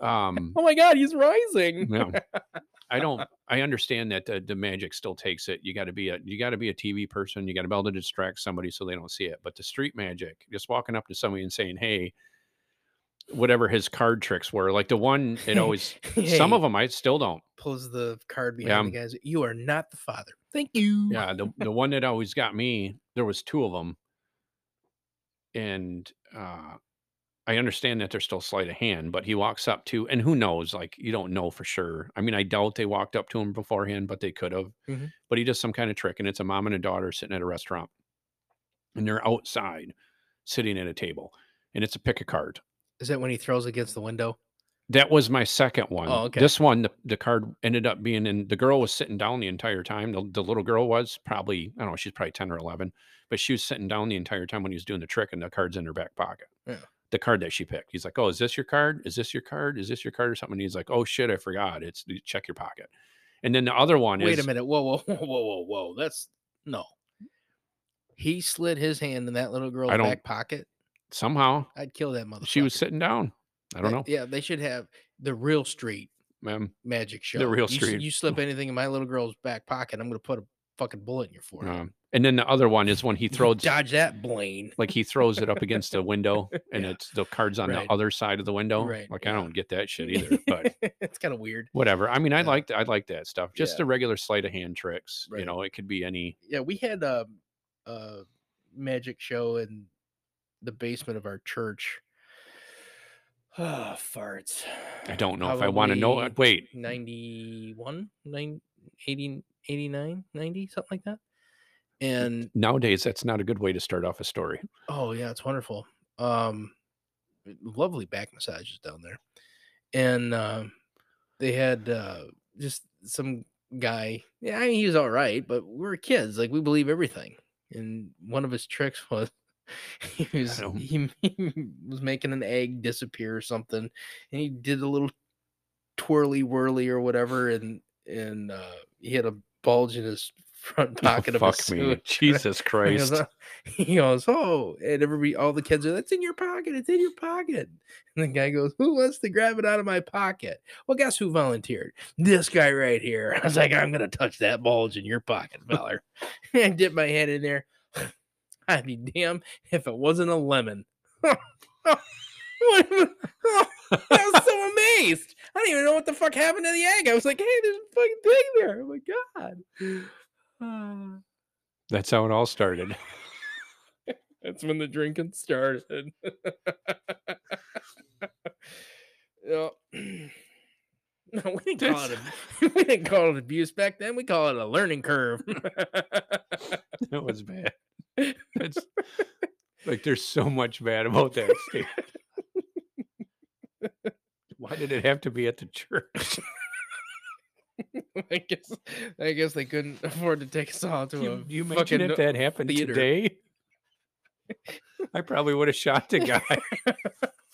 Um. Oh my God, he's rising. no, I don't. I understand that the, the magic still takes it. You got to be a you got to be a TV person. You got to be able to distract somebody so they don't see it. But the street magic, just walking up to somebody and saying, "Hey," whatever his card tricks were, like the one it always. Some of them I still don't. pulls the card Yeah, behind the guys. You are not the father. Thank you. Yeah, the the one that always got me. There was two of them, and uh, I understand that they're still sleight of hand. But he walks up to, and who knows? Like you don't know for sure. I mean, I doubt they walked up to him beforehand, but they could have. Mhm. But he does some kind of trick, and it's a mom and a daughter sitting at a restaurant, and they're outside, sitting at a table, and it's a pick a card. Is that when he throws against the window? That was my second one. Oh, okay. This one, the, the card ended up being in. The girl was sitting down the entire time. The, the little girl was probably, I don't know, she's probably 10 or 11, but she was sitting down the entire time when he was doing the trick, and the card's in her back pocket. Yeah. The card that she picked. He's like, Oh, is this your card? Is this your card? Is this your card or something? And he's like, Oh, shit, I forgot. It's check your pocket. And then the other one Wait is a minute. Whoa, whoa, whoa, whoa, whoa, whoa. That's no. He slid his hand in that little girl's back pocket. somehow I'd kill that mother. she was sitting down. I don't know. Yeah, they should have the real street Um, magic show. The real You street. You, slip anything in my little girl's back pocket, I'm gonna put a fucking bullet in your forehead. um, and then the other one is when he throws Dodge that, Blaine. like he throws it up against the window and Yeah. it's the cards on Right. the other side of the window. Right, Like yeah. I don't get that shit either, but it's kind of weird. whatever. I mean, I Yeah. like I like that stuff. Just the regular sleight of hand tricks. You know, it could be any. Yeah, we had a, a magic show in the basement of our church. Ah, farts. I don't know if I want to know. uh, Wait, 91, 9, 80, 89, 90, something like that. And nowadays that's not a good way to start off a story. oh yeah, it's wonderful. Um lovely back massages down there. And um they had uh just some guy. Yeah, I mean he was all right, but we were kids, like we believe everything. And one of his tricks was he was he, he was making an egg disappear or something, and he did a little twirly whirly or whatever, and and uh, he had a bulge in his front pocket oh, of his fuck me, suit. Jesus He Christ! goes, "Oh," he goes, oh, and everybody, all the kids are, that's in your pocket. It's in your pocket. And the guy goes, who wants to grab it out of my pocket? Well, guess who volunteered? This guy right here. I was like, I'm gonna touch that bulge in your pocket, feller. I dip my head in there. I'd be damn if it wasn't a lemon. I was so amazed. I didn't even know what the fuck happened to the egg. I was like, hey, there's a fucking thing there. Oh my god. That's how it all started. That's when the drinking started. yeah. No, we didn't call it a, we didn't call it abuse back then. We call it a learning curve. That was bad. It's like there's so much bad about that statement. Why did it have to be at the church? I guess I guess they couldn't afford to take us all to you, a you imagine if that happened theater. today? I probably would have shot the guy.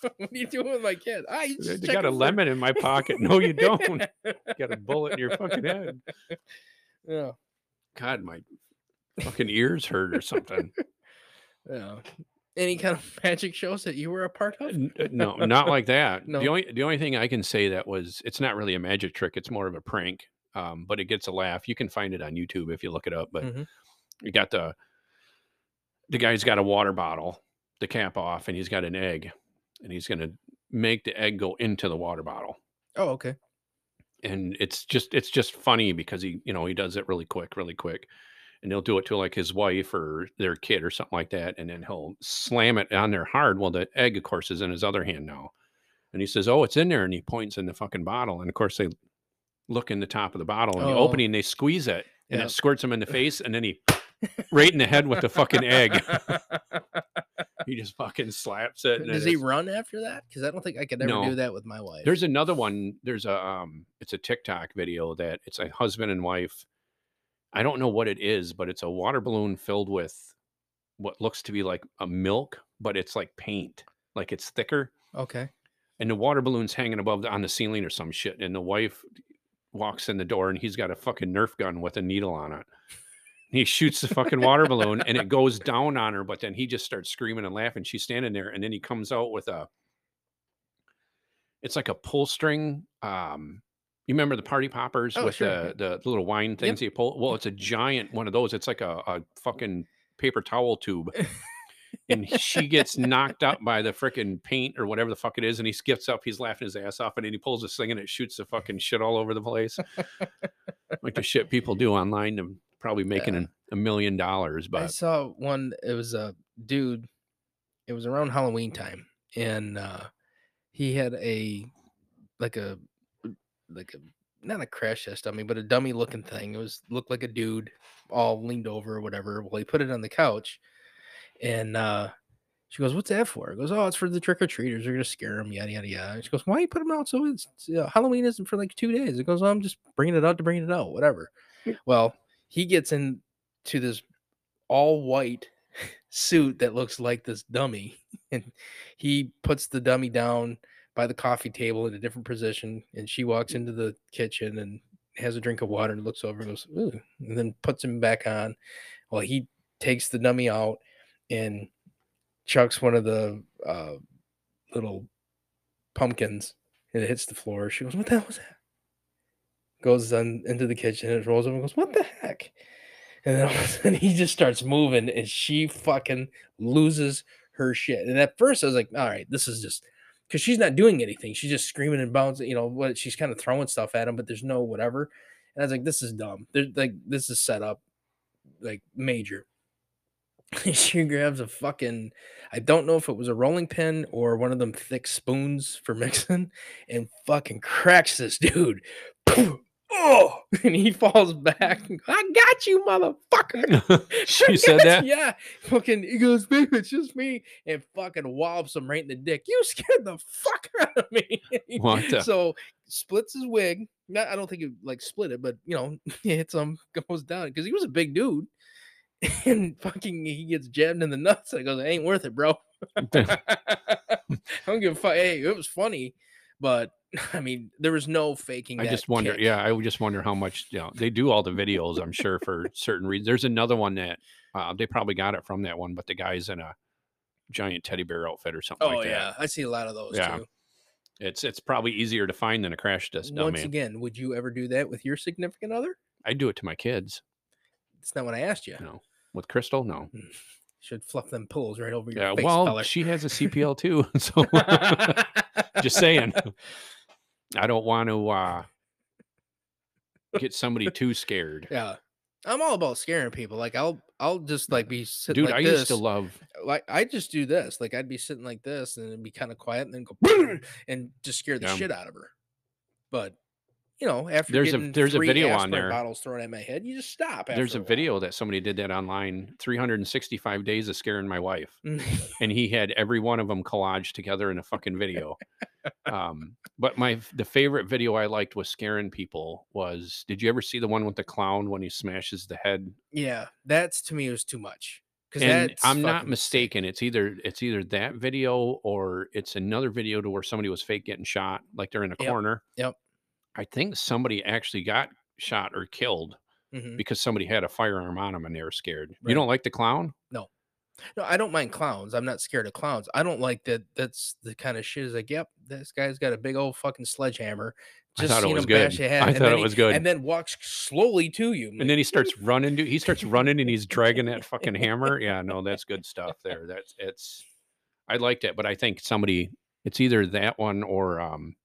what are you doing with my kid? Ah, you just got a lemon in my pocket. No, you don't. got a bullet in your fucking head. yeah, God, my fucking ears hurt or something. yeah. Any kind of magic shows that you were a part of? Uh, No, not like that. No. The only the only thing I can say that was it's not really a magic trick. It's more of a prank. Um, but it gets a laugh. You can find it on YouTube if you look it up. But Mhm. you got the the guy's got a water bottle, the cap off, and he's got an egg, and he's gonna make the egg go into the water bottle. Oh, okay. and it's just it's just funny because he you know he does it really quick really quick and he'll do it to like his wife or their kid or something like that and then he'll slam it on there hard well the egg of course is in his other hand now and he says oh it's in there and he points in the fucking bottle and of course they look in the top of the bottle and the Oh. opening they squeeze it and Yeah. it squirts him in the face and then he right in the head with the fucking egg he just fucking slaps it Does he it's- run after that? Because I don't think I could ever No. do that with my wife. There's another one. There's a um it's a TikTok video that it's a husband and wife. I don't know what it is, but it's a water balloon filled with what looks to be like a milk, but it's like paint. Like it's thicker. okay. And the water balloon's hanging above the, on the ceiling or some shit. And the wife walks in the door and he's got a fucking Nerf gun with a needle on it. He shoots the fucking water balloon and it goes down on her, but then he just starts screaming and laughing. She's standing there, and then he comes out with a it's like a pull string. Um, you remember the party poppers Oh, with sure. the the little wine things you pull? Well, it's a giant one of those. It's like a, a fucking paper towel tube. and she gets knocked up by the freaking paint or whatever the fuck it is, and he skips up, he's laughing his ass off, and then he pulls this thing and it shoots the fucking shit all over the place. like the shit people do online to probably making Yeah. an- a million dollars, But I saw one. It was a dude. It was around Halloween time, and uh, he had a like a like a not a crash test dummy, but a dummy looking thing. It was looked like a dude all leaned over or whatever. Well, he put it on the couch, and uh, she goes, "What's that for?" He goes, "Oh, it's for the trick or treaters. They're gonna scare them, yada yada yada." And she goes, "Why you put them out so it's uh, Halloween isn't for like two days?" It goes, "I'm just bringing it out to bring it out, whatever." well, he gets in to this all white suit that looks like this dummy and he puts the dummy down by the coffee table in a different position and she walks into the kitchen and has a drink of water and looks over and goes Ooh, and then puts him back on. Well he takes the dummy out and chucks one of the uh, little pumpkins and it hits the floor. She goes what the hell was that? Goes on into the kitchen and rolls over and goes what the heck? And then all of a sudden he just starts moving and she fucking loses her shit. And at first I was like, all right, this is just because she's not doing anything. She's just screaming and bouncing, you know, what she's kind of throwing stuff at him, but there's no whatever. And I was like, this is dumb. Like this is set up like major. she grabs a fucking I don't know if it was a rolling pin or one of them thick spoons for mixing and fucking cracks this dude. Oh, and he falls back. I got you, motherfucker. she said that. Yeah. Fucking he goes, babe, it's just me. And fucking wallops him right in the dick. You scared the fuck out of me. What the- So splits his wig. Not, I don't think he like split it, but you know, hits him, goes down because he was a big dude. And fucking he gets jabbed in the nuts. I goes, it ain't worth it, bro. I don't give a fuck. Hey, it was funny, but I mean, there was no faking. I just wonder. kick. Yeah, I would just wonder how much. You know, they do all the videos. I'm sure for certain reasons. There's another one that uh, they probably got it from that one, but the guy's in a giant teddy bear outfit or something Oh like yeah. I see a lot of those Yeah. too. It's it's probably easier to find than a crash test Once again, would you ever do that with your significant other? I do it to my kids. That's not what I asked you. No, with Crystal, no. Should fluff them pillows right over your Yeah, face, well, fella. she has a CPL too, so just saying. I don't want to uh, get somebody too scared. yeah, I'm all about scaring people. Like I'll, I'll just like be sitting Dude, like I this. used to love. like I just do this. Like I'd be sitting like this and it'd be kind of quiet and then go and just scare the Yeah. shit out of her. But you know, after There's a- there's a video on there. bottles thrown at my head, you just stop. There's after a video that somebody did that online 365 days of scaring my wife. And he had every one of them collaged together in a fucking video. um, but my the favorite video I liked was scaring people was did you ever see the one with the clown when he smashes the head? yeah, that's to me was too much. Because And I'm not sick. mistaken. It's either it's either that video or it's another video to where somebody was fake getting shot, like they're in a Yep, corner. yep. I think somebody actually got shot or killed Mhm. because somebody had a firearm on them and they were scared. Right. You don't like the clown? No, No, I don't mind clowns. I'm not scared of clowns. I don't like that. That's the kind of shit. Is like, yep, this guy's got a big old fucking sledgehammer. I Just thought it seen was him bash good. head. I and thought then it he- was good. And then walks slowly to you. and then he starts running. Dude, he starts running and he's dragging that fucking hammer. Yeah, no, that's good stuff there. That's it's. I liked it, but I think somebody It's either that one or um,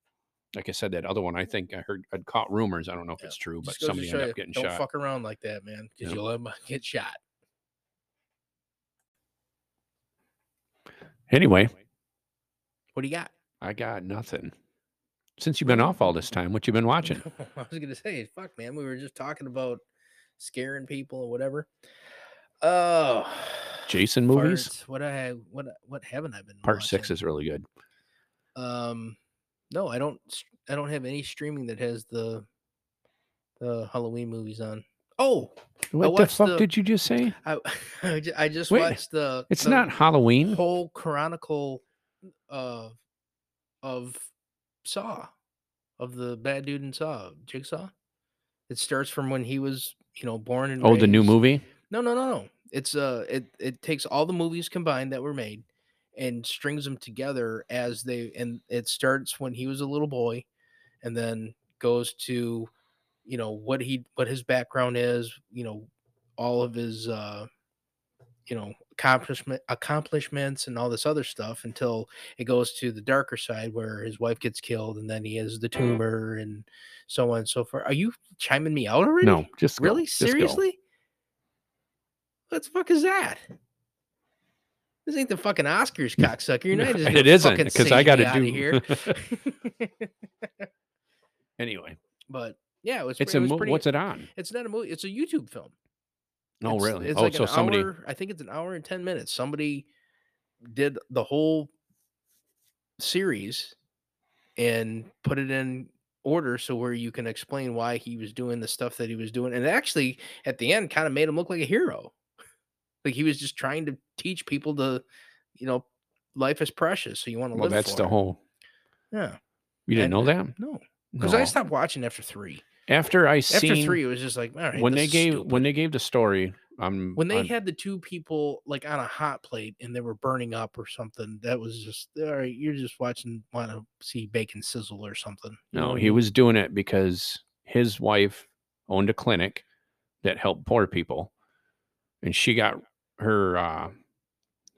like I said, that other one. I think I heard I'd caught rumors. I don't know if Yeah, it's true, but somebody ended up getting shot. don't fuck around like that, man, because Yeah. you'll get shot. Anyway, What do you got? I got nothing. Since you've been off all this time, what you been watching? I was gonna say, fuck, man. We were just talking about scaring people or whatever. Oh, Jason movies. farts. What I what what haven't I been? Part six is really good. Um, no, I don't. I don't have any streaming that has the the Halloween movies on. Oh, What the fuck the- did you just say? I I ju- I just Wait, watched the. It's the not Halloween. whole chronicle of of Saw of the bad dude in Saw Jigsaw. It starts from when he was, you know, born and Oh, the new movie. No, no, no, no. It's uh it it takes all the movies combined that were made and strings them together as they and it starts when he was a little boy and then goes to you know what he what his background is, you know, all of his uh you know accomplishment accomplishments and all this other stuff until it goes to the darker side where his wife gets killed and then he has the tumor and so on and so forth. Are you chiming me out already? No, just go. Really? Just go. Seriously? What the fuck is that? This ain't the fucking Oscars, cocksucker. You're No, not just it isn't because I got to do here. anyway, but yeah, it was. it's it a was mo- pretty, what's it on? It's not a movie. It's a YouTube film. Oh, It's- really? It's oh, like so an somebody. hour. I think it's an hour and ten minutes. Somebody did the whole series and put it in order so where you can explain why he was doing the stuff that he was doing and actually at the end kind of made him look like a hero like he was just trying to teach people to you know life is precious so you want to Well, live that's the it. whole. yeah You didn't And- know that? no because i stopped watching after three After I after seen three it was just like all right when they gave stupid. when they gave the story, um, when they on- had the two people like on a hot plate and they were burning up or something, that was just all right. You're just watching, want to see bacon sizzle or something. no, he was doing it because his wife owned a clinic that helped poor people, and she got her. uh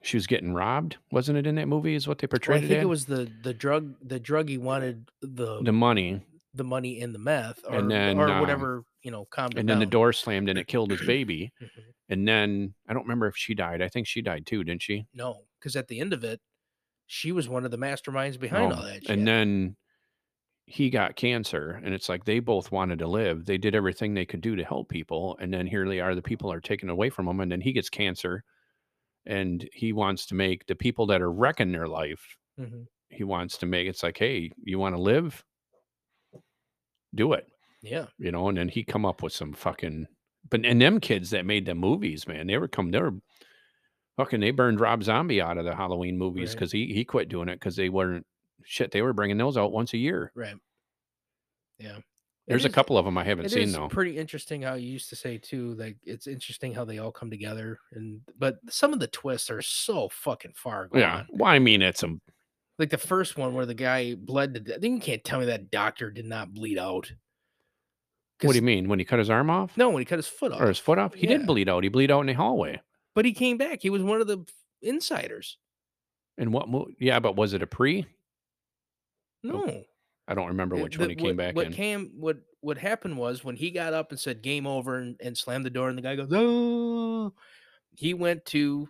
She was getting robbed, wasn't it? In that movie, is what they Well, portrayed I think it, it was the the drug the drug he wanted the the money the, money, in the meth or And then, or um, whatever you know. Calmed and then the door slammed and it killed his baby. Mhm. And then I don't remember if she died. I think she died too, didn't she? No, because at the end of it, she was one of the masterminds behind Oh, all that. Shit. And then he got cancer, and it's like they both wanted to live. They did everything they could do to help people, and then here they are. The people are taken away from him, and then he gets cancer, and he wants to make the people that are wrecking their life. Mhm. He wants to make it's like, hey, you want to live? Do it, yeah, you know. And then he come up with some fucking. But and them kids that made the movies, man, they were come. They were fucking. They burned Rob Zombie out of the Halloween movies Right. because he he quit doing it because they weren't shit. They were bringing those out once a year. right. Yeah. There's a couple of them I haven't It seen is though. pretty interesting how you used to say too. Like it's interesting how they all come together, and but some of the twists are so fucking far gone. Yeah. Well, I mean, it's a Like the first one where the guy bled to death. I think you can't tell me that doctor did not bleed out. what do you mean when he cut his arm off No, when he cut his foot off. or his foot off? He Yeah. did bleed out. He bleed out in the hallway. But he came back. He was one of the insiders. And what? Mo- yeah, but was it a pre? Oh, no. I don't remember which the- one he came what, back what in. Came, what what happened was when he got up and said game over and, and slammed the door and the guy goes, Oh he went to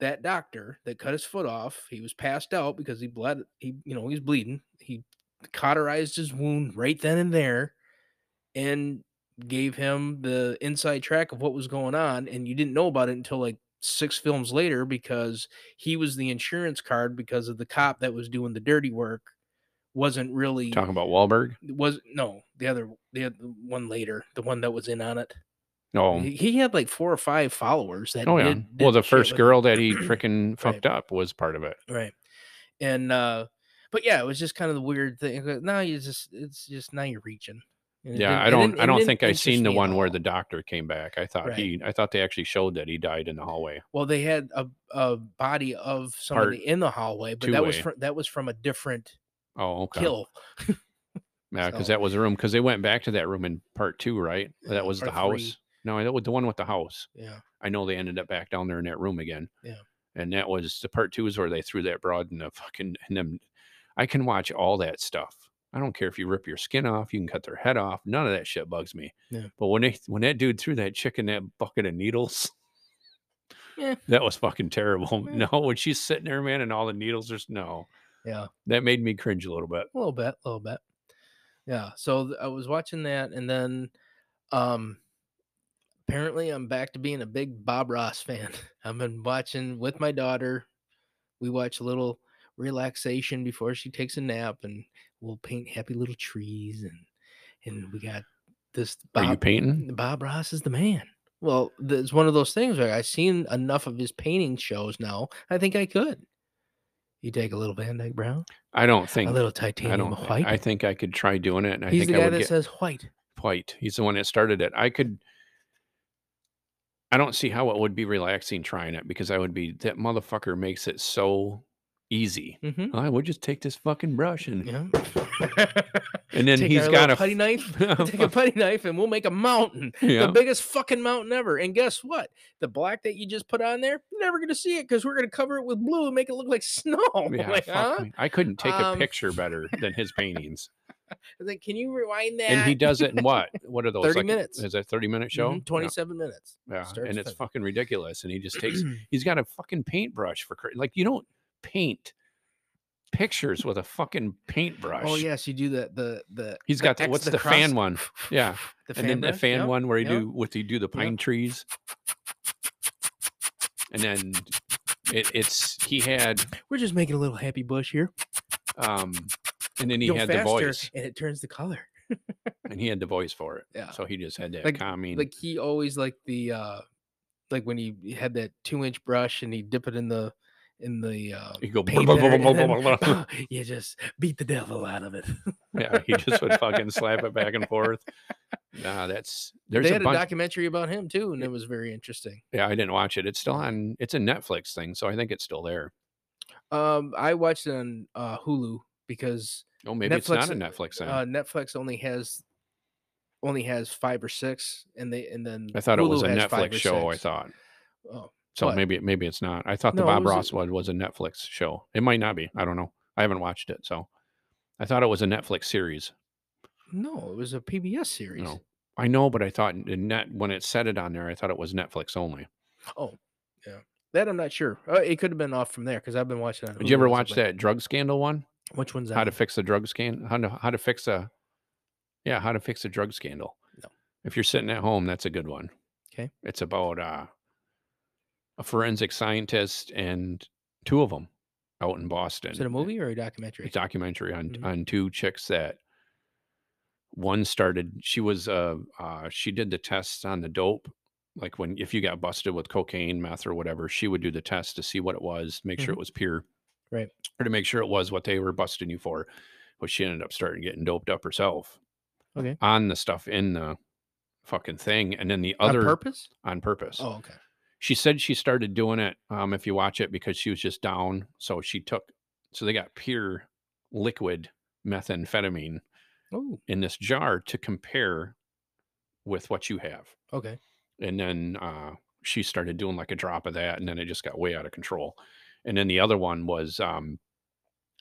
that doctor that cut his foot off. He was passed out because he bled he you know, he was bleeding. He cauterized his wound right then and there and gave him the inside track of what was going on. And you didn't know about it until like six films later because he was the insurance card because of the cop that was doing the dirty work wasn't really Talking about Wahlberg. was no the other the other one later the one that was in on it Oh, he, had like four or five followers that oh yeah. did- well, the first him. girl that he freaking fucked up was part of it. right and uh but yeah it was just kind of the weird thing now you just it's just now you're reaching Yeah, I don't. I don't think I seen the one where the doctor came back. I thought Right. he. I thought they actually showed that he died in the hallway. well they had a, a body of somebody in the hallway but that was from that was from a different Oh, okay. kill Yeah, because So- that was the room. Because they went back to that room in part two, right? Yeah, that was the part three. house. No, that was the one with the house. yeah I know they ended up back down there in that room again. Yeah. And that was the part two is where they threw that broad in the fucking and them I can watch all that stuff. I don't care if you rip your skin off, you can cut their head off. None of that shit bugs me. Yeah. But when they when that dude threw that chick in that bucket of needles, Yeah. that was fucking terrible. Yeah. No, when she's sitting there, man, and all the needles are no, Yeah. that made me cringe a little bit. A little bit, a little bit. Yeah. So th- I was watching that, and then, um, apparently I'm back to being a big Bob Ross fan. I've been watching with my daughter. We watch a little relaxation before she takes a nap, and we'll paint happy little trees, and and we got this. Are you Bob, painting? Bob Ross is the man. Well, it's one of those things where I've seen enough of his painting shows now. I think I could. You take a little Van Dyke Brown, I don't think a little I titanium don't. Think, white. I think I could try doing it, and I He's think the I guy would that get says white. White. He's the one that started it. I could. I don't see how it would be relaxing trying it because I would be that motherfucker makes it so easy. Mm-hmm. I would just take this fucking brush and Yeah. and then Take he's got a putty knife. Take a putty knife, and we'll make a mountain. Yeah. The biggest fucking mountain ever. And guess what? The black that you just put on there, you're never gonna see it because we're gonna cover it with blue and make it look like snow. Yeah, like, huh? I couldn't take a Um, picture better than his paintings. I was like, can you rewind that? and he does it in what? What are those? 30 like, minutes. Is that a thirty minute show? Mhm, Yeah, 27 minutes. Yeah, Starts and it's fucking ridiculous. And he just takes. he's got a fucking paintbrush for like you don't paint pictures with a fucking paintbrush. Oh yes, you do that. The the He's the got the- X, what's the fan cross- one? Yeah. The and then the fan yep, one where you yep. do what you do the pine trees, and then it, it's he had We're just making a little happy bush here. um, and then he Go had the voice, and it turns the color. and he had the voice for it. Yeah. So he just had that Like- calming. like he always like the uh like when he had that two inch brush and he dip it in the in the uh He go blah, blah, blah, blah, blah, you just beat the devil out of it. yeah, he just would fucking slap it back and forth. Nah, that's there's they had a, bunch. documentary about him too, and it was very interesting. yeah, I didn't watch it. It's still on. It's a Netflix thing, so I think it's still there. Um, I watched it on uh, Hulu because Oh, maybe it's not a Netflix, Netflix thing. uh, Netflix only has only has five or six, and they and then I thought it was a Hulu Netflix show. I thought. Oh, So What? maybe maybe it's not. I thought the No, it Bob was Ross one was a Netflix show. It might not be. I don't know. I haven't watched it, so I thought it was a Netflix series. no, it was a PBS series. No, I know, but I thought net when it said it on there, I thought it was Netflix only. Oh, yeah, that I'm not sure. Uh, it could have been off from there because I've been watching. Did you ever watch that drug scandal one? Which one's that? How to fix a drug scandal? How to how to fix a yeah, how to fix a drug scandal. No. If you're sitting at home, that's a good one. Okay. It's about uh, a forensic scientist and two of them out in Boston. Is it a movie or a documentary? a documentary on Mhm. on two chicks that one started she was uh uh she did the tests on the dope like when if you got busted with cocaine meth or whatever she would do the test to see what it was make sure Mhm. it was pure Right. or to make sure it was what they were busting you for but she ended up starting getting doped up herself Okay. on the stuff in the fucking thing and then the On other purpose? on purpose Oh, okay. She said she started doing it um if you watch it because she was just down so she took so they got pure liquid methamphetamine Oh, in this jar to compare with what you have. Okay. and then uh she started doing like a drop of that and then it just got way out of control. And then the other one was um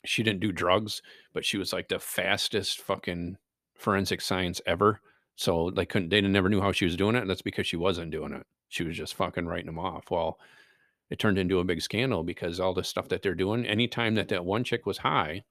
she didn't do drugs but she was like the fastest fucking forensic science ever. So they couldn't they never knew how she was doing it and that's because she wasn't doing it she was just fucking writing them off. Well it turned into a big scandal because all the stuff that they're doing anytime that that one chick was high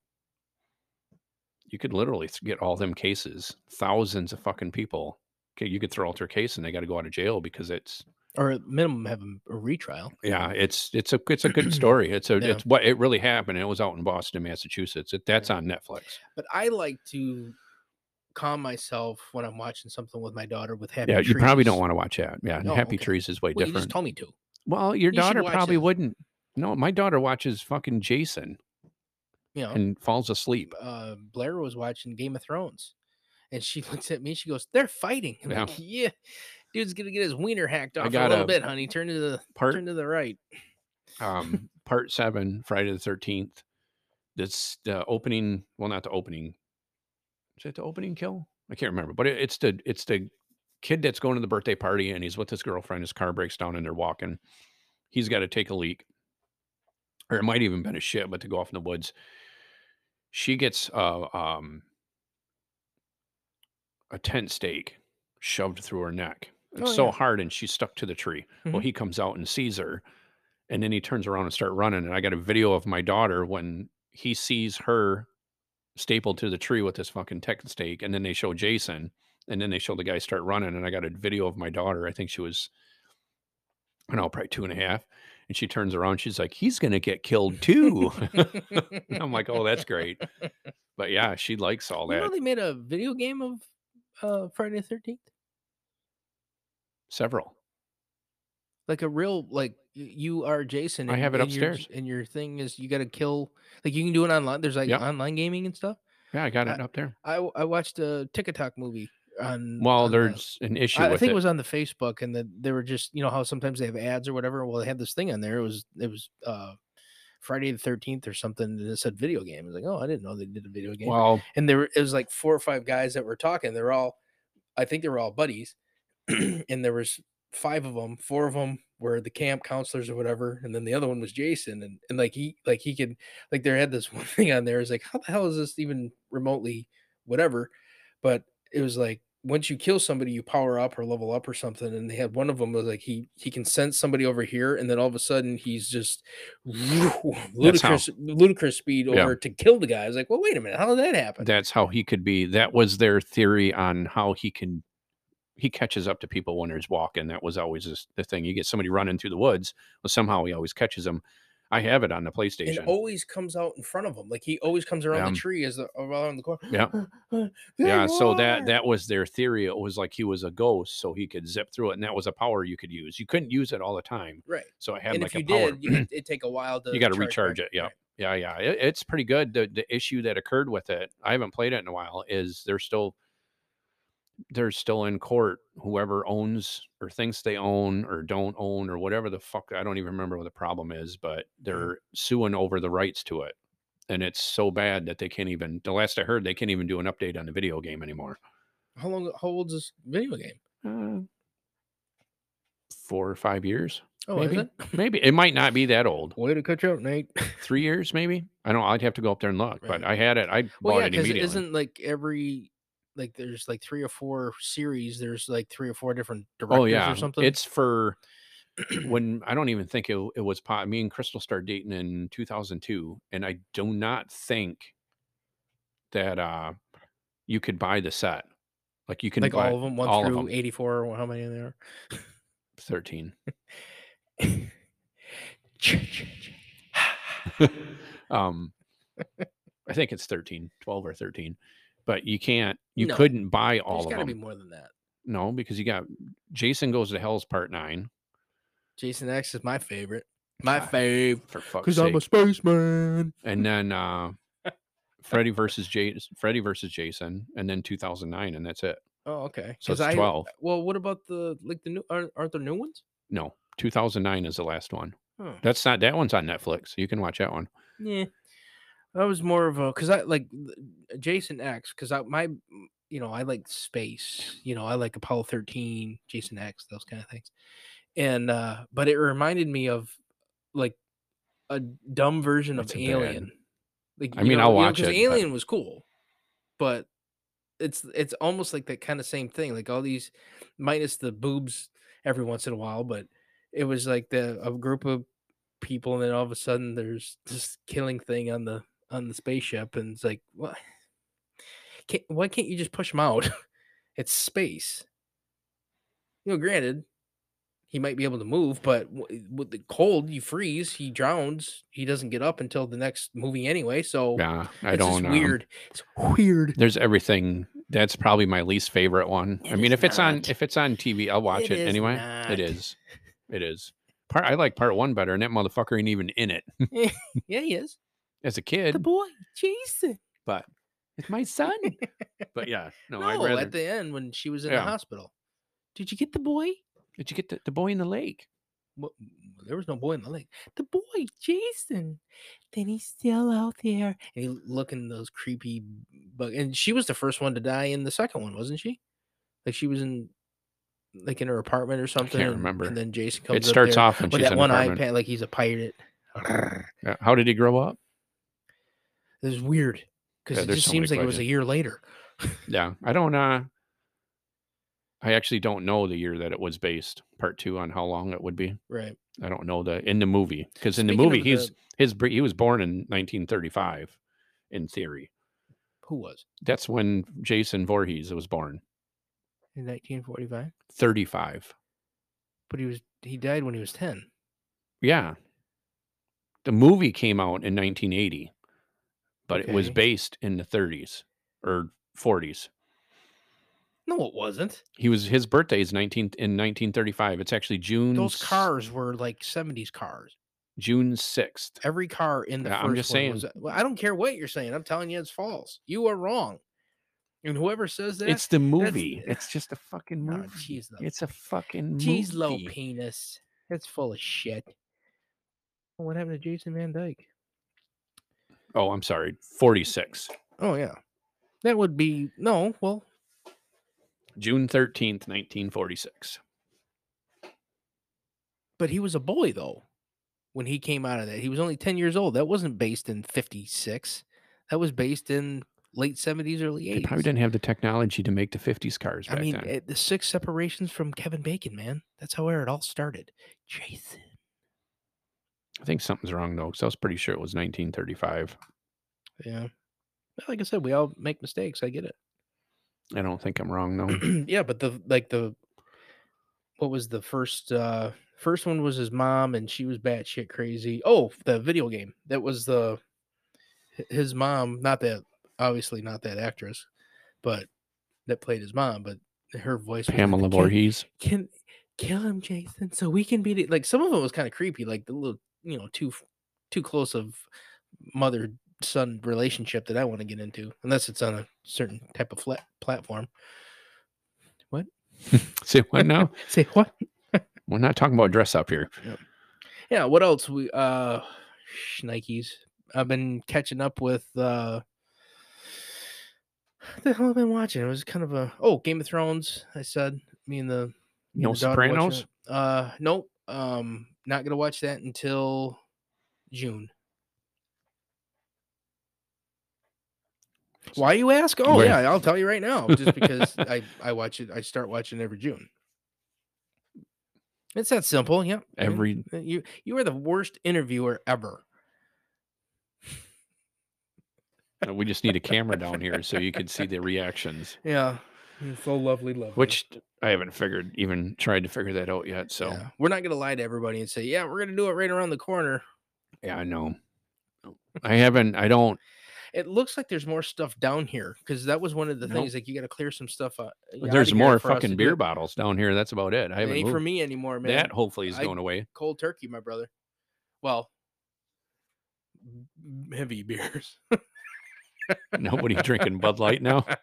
you could literally get all them cases thousands of fucking people okay you could throw out their case and they got to go out of jail because it's Or at minimum, have a, a retrial. yeah it's it's a it's a good story. It's a Yeah. it's what it really happened it was out in boston massachusetts. It, that's on netflix. But I like to calm myself when I'm watching something with my daughter with happy. yeah you probably don't want to watch that yeah Oh, happy okay. trees is way Well, you different just told me to. well your you daughter probably it. wouldn't no my daughter watches fucking jason You know, and falls asleep uh, Blair was watching Game of Thrones, and she looks at me. She goes, "They're fighting." Yeah. like, yeah, dude's gonna get his wiener hacked off a little bit, honey. Turn to the part turn to the right. um part seven friday the 13th that's the opening well not the opening is it the opening kill i can't remember but it, it's the it's the kid that's going to the birthday party and he's with his girlfriend his car breaks down and they're walking he's got to take a leak or it might even been a shit but to go off in the woods she gets uh, um, a tent stake shoved through her neck. It's Oh, so yeah. hard, and she's stuck to the tree. Well, Mhm. he comes out and sees her, and then he turns around and start running. And I got a video of my daughter when he sees her stapled to the tree with this fucking tech stake, and then they show Jason, and then they show the guy start running. And I got a video of my daughter. I think she was, I don't know, probably two and a half. And she turns around, she's like, "He's gonna get killed too." I'm like, "Oh, that's great." But yeah, she likes all You that. know they made a video game of uh, Friday the Thirteenth, Several. Like a real like you are Jason. I have it and your- upstairs. and your thing is you got to kill. Like you can do it online. There's like Yep. online gaming and stuff. Yeah, I got I- it up there. I I watched a TikTok movie on. Well, on the- there's an issue I, I think it. it was on the Facebook, and that they were just you know how sometimes they have ads or whatever. Well, they had this thing on there. It was it was uh Friday the Thirteenth or something, and it said video game. I was like, oh, I didn't know they did a video game. well, and there were- it was like four or five guys that were talking. They're all, I think they were all buddies, and there was five of them. Four of them were the camp counselors or whatever, and then the other one was Jason. And and like he like he could like there had this one thing on there. Is like how the hell is this even remotely whatever? But it was like once you kill somebody, you power up or level up or something. And they had one of them was like he he can sense somebody over here, and then all of a sudden he's just ludicrous ludicrous speed Yeah. over to kill the guy. I was like, well, wait a minute, how did that happen? that's how he could be. That was their theory on how he can. He catches up to people when there's walking. That was always this, the thing. You get somebody running through the woods, well, somehow he always catches them. I have it on the PlayStation. It always comes out in front of him. Like he always comes around the tree as the around the corner. Yeah. Yeah, so that that was their theory. It was like he was a ghost, so he could zip through it, and that was a power you could use. You couldn't use it all the time, right. so I had And like if you power. did, you, it, it'd take a while to. you got to charge recharge back. it. Yeah, Right. yeah, yeah. It, it's pretty good. The the issue that occurred with it, I haven't played it in a while. Is they're still they're still in court. Whoever owns or thinks they own or don't own or whatever the fuck, I don't even remember what the problem is, but they're suing over the rights to it, and it's so bad that they can't even. The last I heard, they can't even do an update on the video game anymore. How long? How old is this video game? Uh, four or five years, Oh, maybe. it? Maybe it might not be that old. Way to cut you out, Nate. Three years, maybe. I don't. I'd have to go up there and look, but I had it. I Well, bought yeah, it because immediately. isn't like every like there's like three or four series. There's like three or four different directors oh yeah, or something. it's for when I don't even think it, it was. po- Me and Crystal started dating in 2002, and I do not think that uh you could buy the set. Like you can like buy all of them, one all of through them. 84 or how many are there 13. um I think it's 13, 12 or 13. But you can't you No, couldn't buy all There's of got to them. be more than that. No, because you got Jason goes to Hell's Part 9 Jason X is my favorite. My God, fave. for fuck's Because. I'm a spaceman. and then uh Freddy versus J Freddy versus Jason and then 2009 and that's it. Oh, okay. So it's I, 12. Well, what about the like the new? Aren't, aren't there new ones? No, 2009 is the last one. Huh. That's not that one's on Netflix. You can watch that one. Yeah, I was more of a because I like Jason X because I my you know I like space. You know I like Apollo thirteen, Jason X, those kind of things. And uh but it reminded me of like a dumb version It's of a bad- Alien. Like I mean, know- I'll know, watch 'cause it, but- Alien was cool, but it's it's almost like that kind of same thing. Like all these minus the boobs every once in a while, but it was like the a group of people and then all of a sudden there's this killing thing on the on the spaceship and it's like what can't, why can't you just push him out it's space you know granted he might be able to move but with the cold you freeze he drowns he doesn't get up until the next movie anyway so Yeah, I don't um, weird it's weird There's everything. That's probably my least favorite one. I mean, if it's on if it's on TV, I'll watch It it, anyway. not. It is. It is. Part I like part one better, and that motherfucker ain't even in it yeah he is as a kid. the boy jason but it's my son. but yeah, no, no, I'd rather. at the end when she was in Yeah. the hospital did you get the boy Did you get the, the boy in the lake? What, there was no boy in the lake. The boy, Jason. Then he's still out there. And he looking those creepy bug. And she was the first one to die in the second one, wasn't she? Like she was in like in her apartment or something. and- remember. And then Jason comes. It starts off with that one eye pat like he's a pirate. How did he grow up? It was weird. because Yeah, it just so seems like it was a year later. Yeah, I don't. uh I actually don't know the year that it was based. Part two on how long it would be. Right. I don't know the in the movie because in the movie he's the- his he was born in 1935, in theory. Who was That's when Jason Voorhees was born. in 1945? 35. But he was he died when he was 10. Yeah. The movie came out in 1980, but it was based in the 30s or 40s. No, it wasn't. He was his birthday is 19 in 1935. It's actually June Those cars were like 70s cars. June 6th. Every car in the Yeah, first I'm just one was- saying. well, I don't care what you're saying. I'm telling you it's false. You are wrong. And whoever says that, It's the movie. It's just a fucking Oh, movie. cheese low. It's a fucking cheese low penis. That's full of shit. Oh, What happened to Jason Van Dyke? Oh, I'm sorry. 46. Oh yeah, that would be no. Well, June 13th, 1946. but he was a boy though when he came out of that. He was only ten years old. That wasn't based in '56. That was based in late '70s, early They '80s. probably didn't have the technology to make the 50s cars back I mean, then. eh, the six separations from Kevin Bacon, man. That's how where it all started. Jason. I think something's wrong though, because I was pretty sure it was 1935. Yeah. Like I said, we all make mistakes. I get it. I don't think I'm wrong though. yeah, but the like the what was the first uh first one was his mom and she was batshit crazy. Oh, the video game. That was the his mom, not that obviously not that actress, but that played his mom, but her voice Pamela "Can- Voorhees. Can kill him, Jason, so we can beat it. Like some of it was kind of creepy, like the little, you know, too too close of mother son relationship that I want to get into, unless it's on a certain type of flat platform. What? Say what now? Say what? We're not talking about dress up here. Yeah, yeah what else? We uh Nikes. I've been catching up with uh what the hell I've been watching? It was kind of a oh Game of Thrones. I said me and the me No and the Sopranos? Uh nope. Um not gonna watch that until June. Why you ask? Oh Where- yeah, I'll tell you right now. Just because I I watch it, I start watching every June. It's that simple. Yep. I Every uh, You you are the worst interviewer ever. uh, we just need a camera down here so you can see the reactions. Yeah. You're so lovely, lovely. Which I haven't figured, even tried to figure that out yet. So Yeah. we're not gonna lie to everybody and say, yeah, we're gonna do it right around the corner. yeah, I know. I haven't. I don't. It looks like there's more stuff down here because that was one of the Nope. things. Like you got to clear some stuff uh, up. There's more for us to fucking beer it. bottles down here. That's about it. I haven't ain't for me anymore, man. That hopefully is I- going away. cold turkey, my brother. Well, heavy beers. Nobody drinking Bud Light now.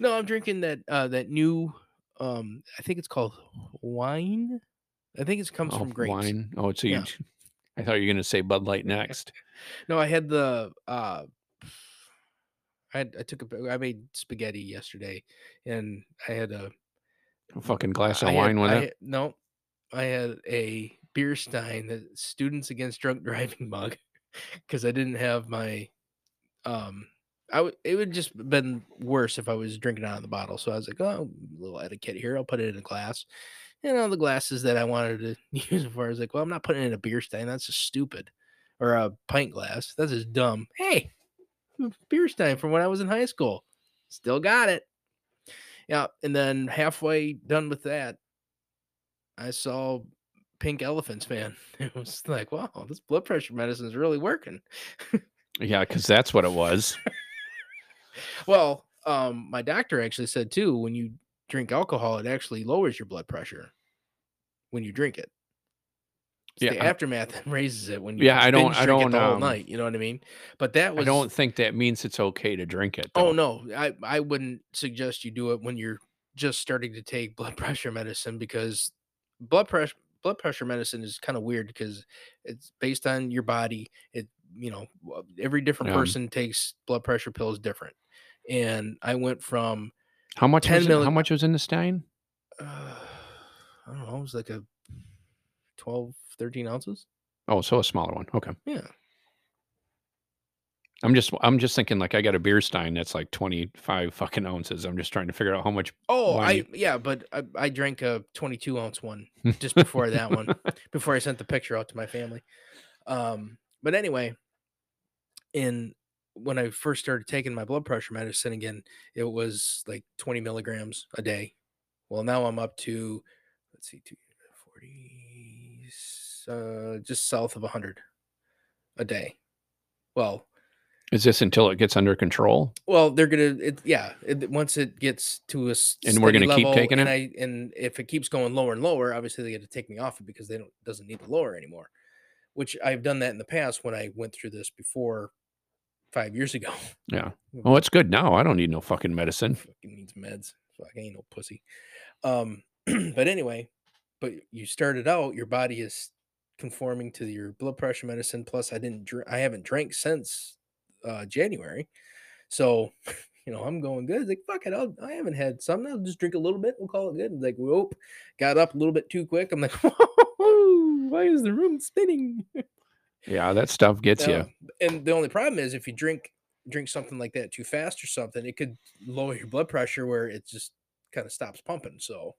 no, I'm drinking that uh that new um I think it's called wine. I think it comes Oh, from grapes. wine. Oh, it's you. Yeah. I thought you were going to say Bud Light next. No, I had the uh I had, I took a I made spaghetti yesterday and I had a A fucking glass of I wine had, with I it. had- no, I had a beer stein, the Students Against Drunk Driving mug, because I didn't have my um. I would it would just been worse if I was drinking out of the bottle. So I was like, oh, a little etiquette here. I'll put it in a glass. And all the glasses that I wanted to use it for, I was like, well, I'm not putting it in a beer stein. That's just stupid. Or a pint glass. That's just dumb. Hey, beer stein from when I was in high school. Still got it. Yeah, and then halfway done with that, I saw Pink Elephants, man. It was like, wow, this blood pressure medicine is really working. Yeah, because that's what it was. Well, um, my doctor actually said too, when you drink alcohol, it actually lowers your blood pressure when you drink it. It's Yeah, the I- aftermath that raises it when you Yeah, I don't- I drink it don't, the whole um, night. You know what I mean? But that was I don't think that means it's okay to drink it. Oh no, I I wouldn't suggest you do it when you're just starting to take blood pressure medicine because blood pressure blood pressure medicine is kind of weird because it's based on your body. It you know every different Yeah. person takes blood pressure pills different, and I went from How much? 10 Was how much was in the stein? uh, I don't know, it was like a 12, 13 ounces. Oh, so a smaller one. Okay. Yeah, I'm just I'm just thinking like I got a beer stein that's like 25 fucking ounces. I'm just trying to figure out how much. Oh, wine I yeah, but I, I drank a 22 ounce one just before that one, before I sent the picture out to my family. Um, but anyway, in when I first started taking my blood pressure medicine again, it was like 20 milligrams a day. Well, now I'm up to let's see, two, 40, uh, just south of 100 a day. Well, Is this until it gets under control? well, they're gonna, it, yeah. It, once it gets to a And we're gonna keep taking and it? I, and if it keeps going lower and lower, obviously they got to take me off it because they don't doesn't need the lower anymore. Which I've done that in the past when I went through this before, five years ago. Yeah. Oh, it's good now. I don't need no fucking medicine. Fucking needs meds. Fuck, I ain't no pussy. Um, but anyway, but you started out, your body is conforming to your blood pressure medicine. Plus, I didn't, drink, I haven't drank since uh, January, so you know I'm going good. It's like fuck it, I'll, I haven't had some. I'll just drink a little bit. We'll call it good. And like, whoop, got up a little bit too quick. I'm like, why is the room spinning? Yeah, that stuff gets you. And the only problem is if you drink drink something like that too fast or something, it could lower your blood pressure where it just kind of stops pumping. So,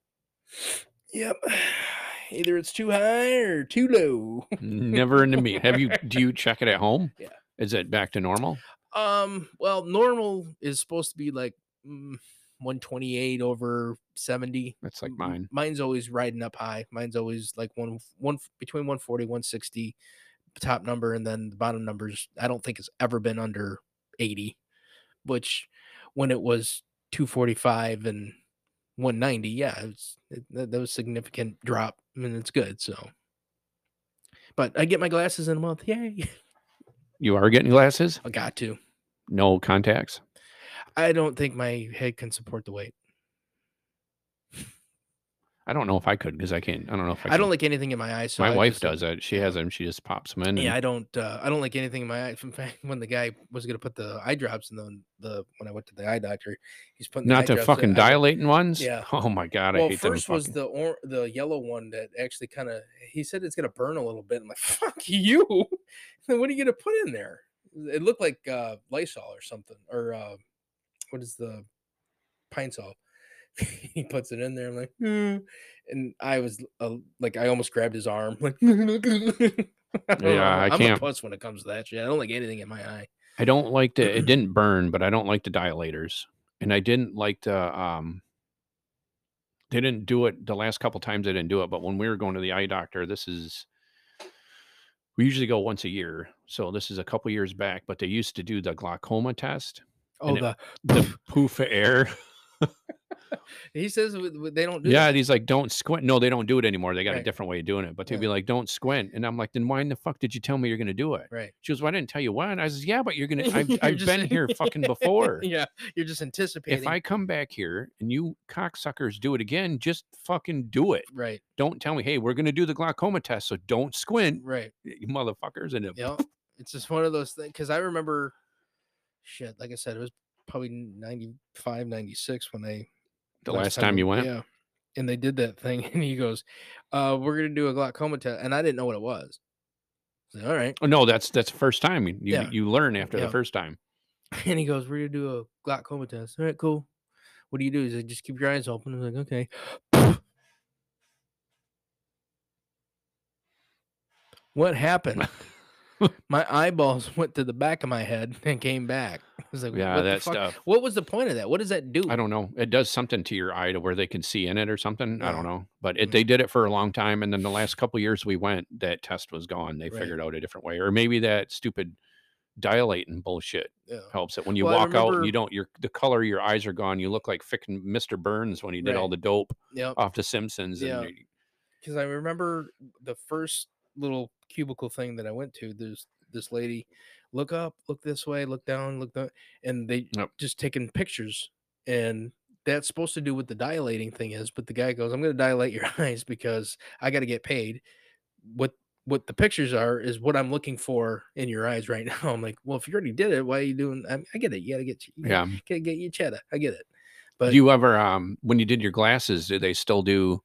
yep, either it's too high or too low. Never into me. Have you? Do you check it at home? Yeah. Is it back to normal? Um, well, normal is supposed to be like mm, 128 over 70. That's like mine. Mine's always riding up high. Mine's always like one one between 140 160 top number and then the bottom numbers I don't think has ever been under 80, which when it was 245 and 190, yeah, it was it, that, that was a significant drop. I mean, it's good. So, but I get my glasses in a month. Yay! You are getting glasses? I got to. No contacts? I don't think my head can support the weight. I don't know if I could because I can't. I don't know if I, I, don't like anything in my eyes. So My I wife just- does it. She has them. She just pops them in. Yeah, and- I don't. Uh, I don't like anything in my eyes. In fact, when the guy was gonna put the eye drops in the the when I went to the eye doctor, he's putting the not eye the drops fucking in, I- dilating ones. Yeah. Oh my god, I Well, hate them. first was fucking- the or the yellow one that actually kind of. He said it's gonna burn a little bit. I'm like, fuck you. Then what are you gonna put in there? It looked like uh, Lysol or something, or uh, what is the pine sol? he puts it in there. I'm like, "Hmm." and I was uh, like, I almost grabbed his arm. Like, I Yeah, I I'm a puss when it comes to that shit. I don't like anything in my eye. I don't like to. It didn't burn, but I don't like the dilators, and I didn't like to. Um, they didn't do it the last couple times. They didn't do it, but when we were going to the eye doctor, this is. We usually go once a year, so this is a couple years back. But they used to do the glaucoma test, Oh, And it- the the poof of air. he says they don't do Yeah, that. he's like, don't squint. No, they don't do it anymore. They got a different way of doing it. But they'd Yeah. be like, don't squint. And I'm like, then why in the fuck did you tell me you're going to do it? right. She goes, well, I didn't tell you when. I says, yeah, but you're going to, I've, You're I've just- been here fucking before. yeah, you're just anticipating. If I come back here and you cocksuckers do it again, just fucking do it. right, Don't tell me, hey, we're going to do the glaucoma test. So don't squint, right, you motherfuckers. And it, yeah, it's just one of those things. Because I remember, shit, like I said, it was probably 95, 96 when they the last time you went, Yeah. And they did that thing, and he goes, uh, "We're gonna do a glaucoma test," and I didn't know what it was. Like, All right, oh, no, that's, that's the first time you, you, Yeah. you learn after Yeah. the first time. and he goes, "We're gonna do a glaucoma test." All right, cool. What do you do? Is said, "Just keep your eyes open." I'm like, "Okay." What happened? my eyeballs went to the back of my head and came back. I was like, Yeah, what the that fuck? stuff. What was the point of that? What does that do? I don't know. It does something to your eye to where they can see in it or something. I don't know. But it, Mm. they did it for a long time, and then the last couple years we went, that test was gone. They Right. figured out a different way, or maybe that stupid dilating bullshit Yeah. helps it. When you Well, walk out, and you don't. Your the color of your eyes are gone. You look like frickin' Mr. Burns when he did all the dope Yep. off The Simpsons. Yeah. Because I remember the first little cubicle thing that I went to. There's this lady, look up, look this way, look down, look down, and they Yep. just taking pictures, and that's supposed to do what the dilating thing is. But the guy goes, "I'm going to dilate your eyes because I got to get paid." What what the pictures are is what I'm looking for in your eyes right now. I'm like, well, if you already did it, why are you doing? I, I get it. You got to get you yeah. gotta get your cheddar. I get it. But Do you ever, um, when you did your glasses, did they still do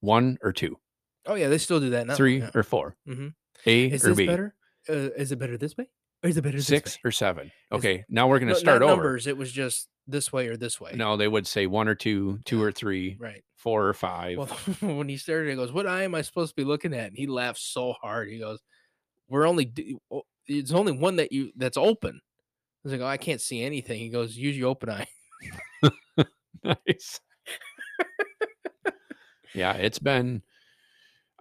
one or two, oh yeah, they still do that now. three yeah. or four? Mhm. A Is or this B? better? Uh, is it better this way? Or is it better this Six or seven. Is- Okay, now we're gonna No, start not over. numbers. It was just this way or this way. No, they would say one or two, two or three, Right. four or five. Well, when he started, he goes, "What eye am I supposed to be looking at?" And he laughs so hard. He goes, "We're only it's only one that you that's open." I was like, "Oh, I can't see anything." He goes, "Use your open eye." nice. yeah, it's been.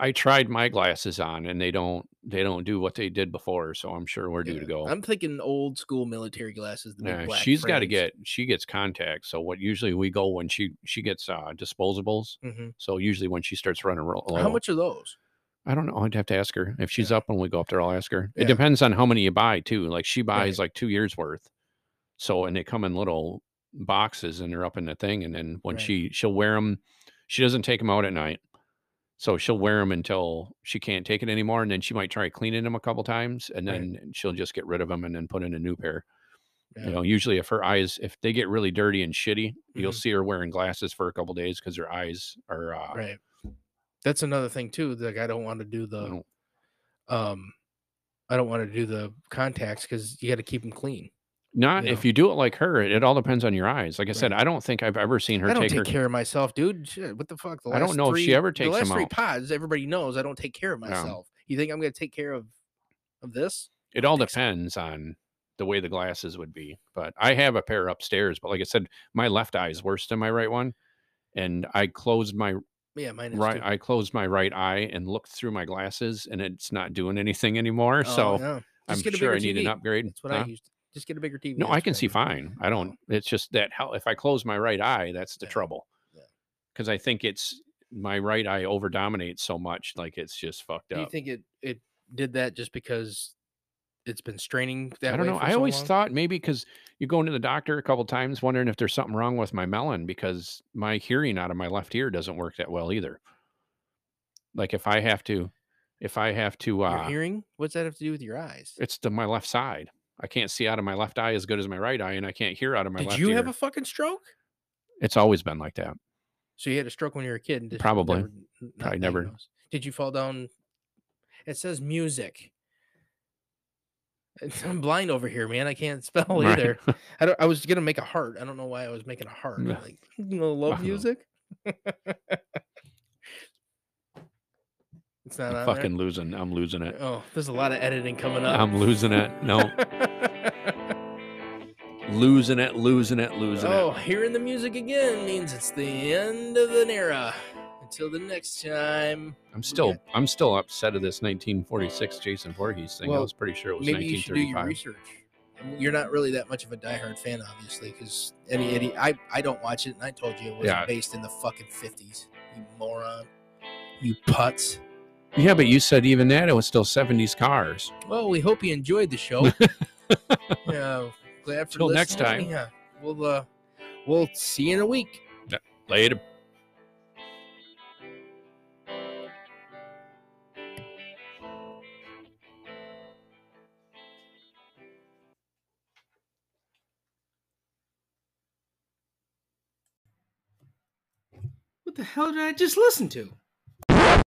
I tried my glasses on, and they don't. They don't do what they did before. So I'm sure we're due to go. I'm thinking old school military glasses. The big Yeah, black she's got to get. She gets contacts. So what usually we go when she she gets uh disposables. Mhm. So usually when she starts running real How much are those? I don't know. I'd have to ask her if she's Yeah. up when we go up there. I'll ask her. It depends on how many you buy too. Like she buys Right. like two years worth, so and they come in little boxes and they're up in the thing. And then when Right. she she'll wear them, she doesn't take them out at night, so she'll wear them until she can't take it anymore. And then she might try cleaning them a couple times, and Right. then she'll just get rid of them and then put in a new pair. Yeah. You know, usually if her eyes if they get really dirty and shitty, you'll Mhm. see her wearing glasses for a couple days because her eyes are uh, Right. That's another thing too. Like I don't want to do the know, um, I don't want to do the contacts because you got to keep them clean. Not Yeah. if you do it like her. It, it all depends on your eyes. Like I said, Right. I don't think I've ever seen her I don't take take her. care of myself, dude. Shit, what the fuck? The I don't last know if she three- ever takes the last them three out. pods. Everybody knows I don't take care of myself. You think I'm going to take care of of this? It all depends on the way the glasses would be. But I have a pair upstairs. But like I said, my left eye is worse than my right one, and I closed my Yeah, mine is right. too. I closed my right eye and looked through my glasses, and it's not doing anything anymore. Oh, so yeah. I'm Just get a sure I need an TV. upgrade. That's what Huh? I used. Just get a bigger TV. No, I can see fine. I don't. It's just that how if I close my right eye, that's the Yeah. trouble. Yeah. Because I think it's my right eye over dominates so much, like it's just fucked up. Do you think it it did that just because it's been straining that I don't know. I so always long? thought maybe because you go into the doctor a couple times wondering if there's something wrong with my melon because my hearing out of my left ear doesn't work that well either. Like if I have to, if I have to, your uh, hearing. What's that have to do with your eyes? it's to my left side. I can't see out of my left eye as good as my right eye, and I can't hear out of my Did left Did you ear. have a fucking stroke? It's always been like that. So you had a stroke when you were a kid? And Probably. never- Probably never. Did you fall down? It says music. I'm blind over here, man. I can't spell Right. either. I don't. I was gonna make a heart. I don't know why I was making a heart. Like you know, love music. It's not I'm fucking losing. I'm losing it. Oh, there's a lot of editing coming up. I'm losing it. No, losing it, losing it, losing oh, it. Oh, hearing the music again means it's the end of an era. Until the next time. I'm still, I'm still upset of this 1946 Jason Voorhees thing. Well, I was pretty sure it was Maybe you should do your 1935. research. You're not really that much of a diehard fan, obviously, because any idiot. I, I don't watch it, and I told you it was Yeah. based in the fucking 50s. You moron. You putz. Yeah, but you said even that it was still 70s cars. Well, we hope you enjoyed the show. yeah, glad for Till next listening. time. Yeah, we'll uh, we'll see you in a week. Later. What the hell did I just listen to?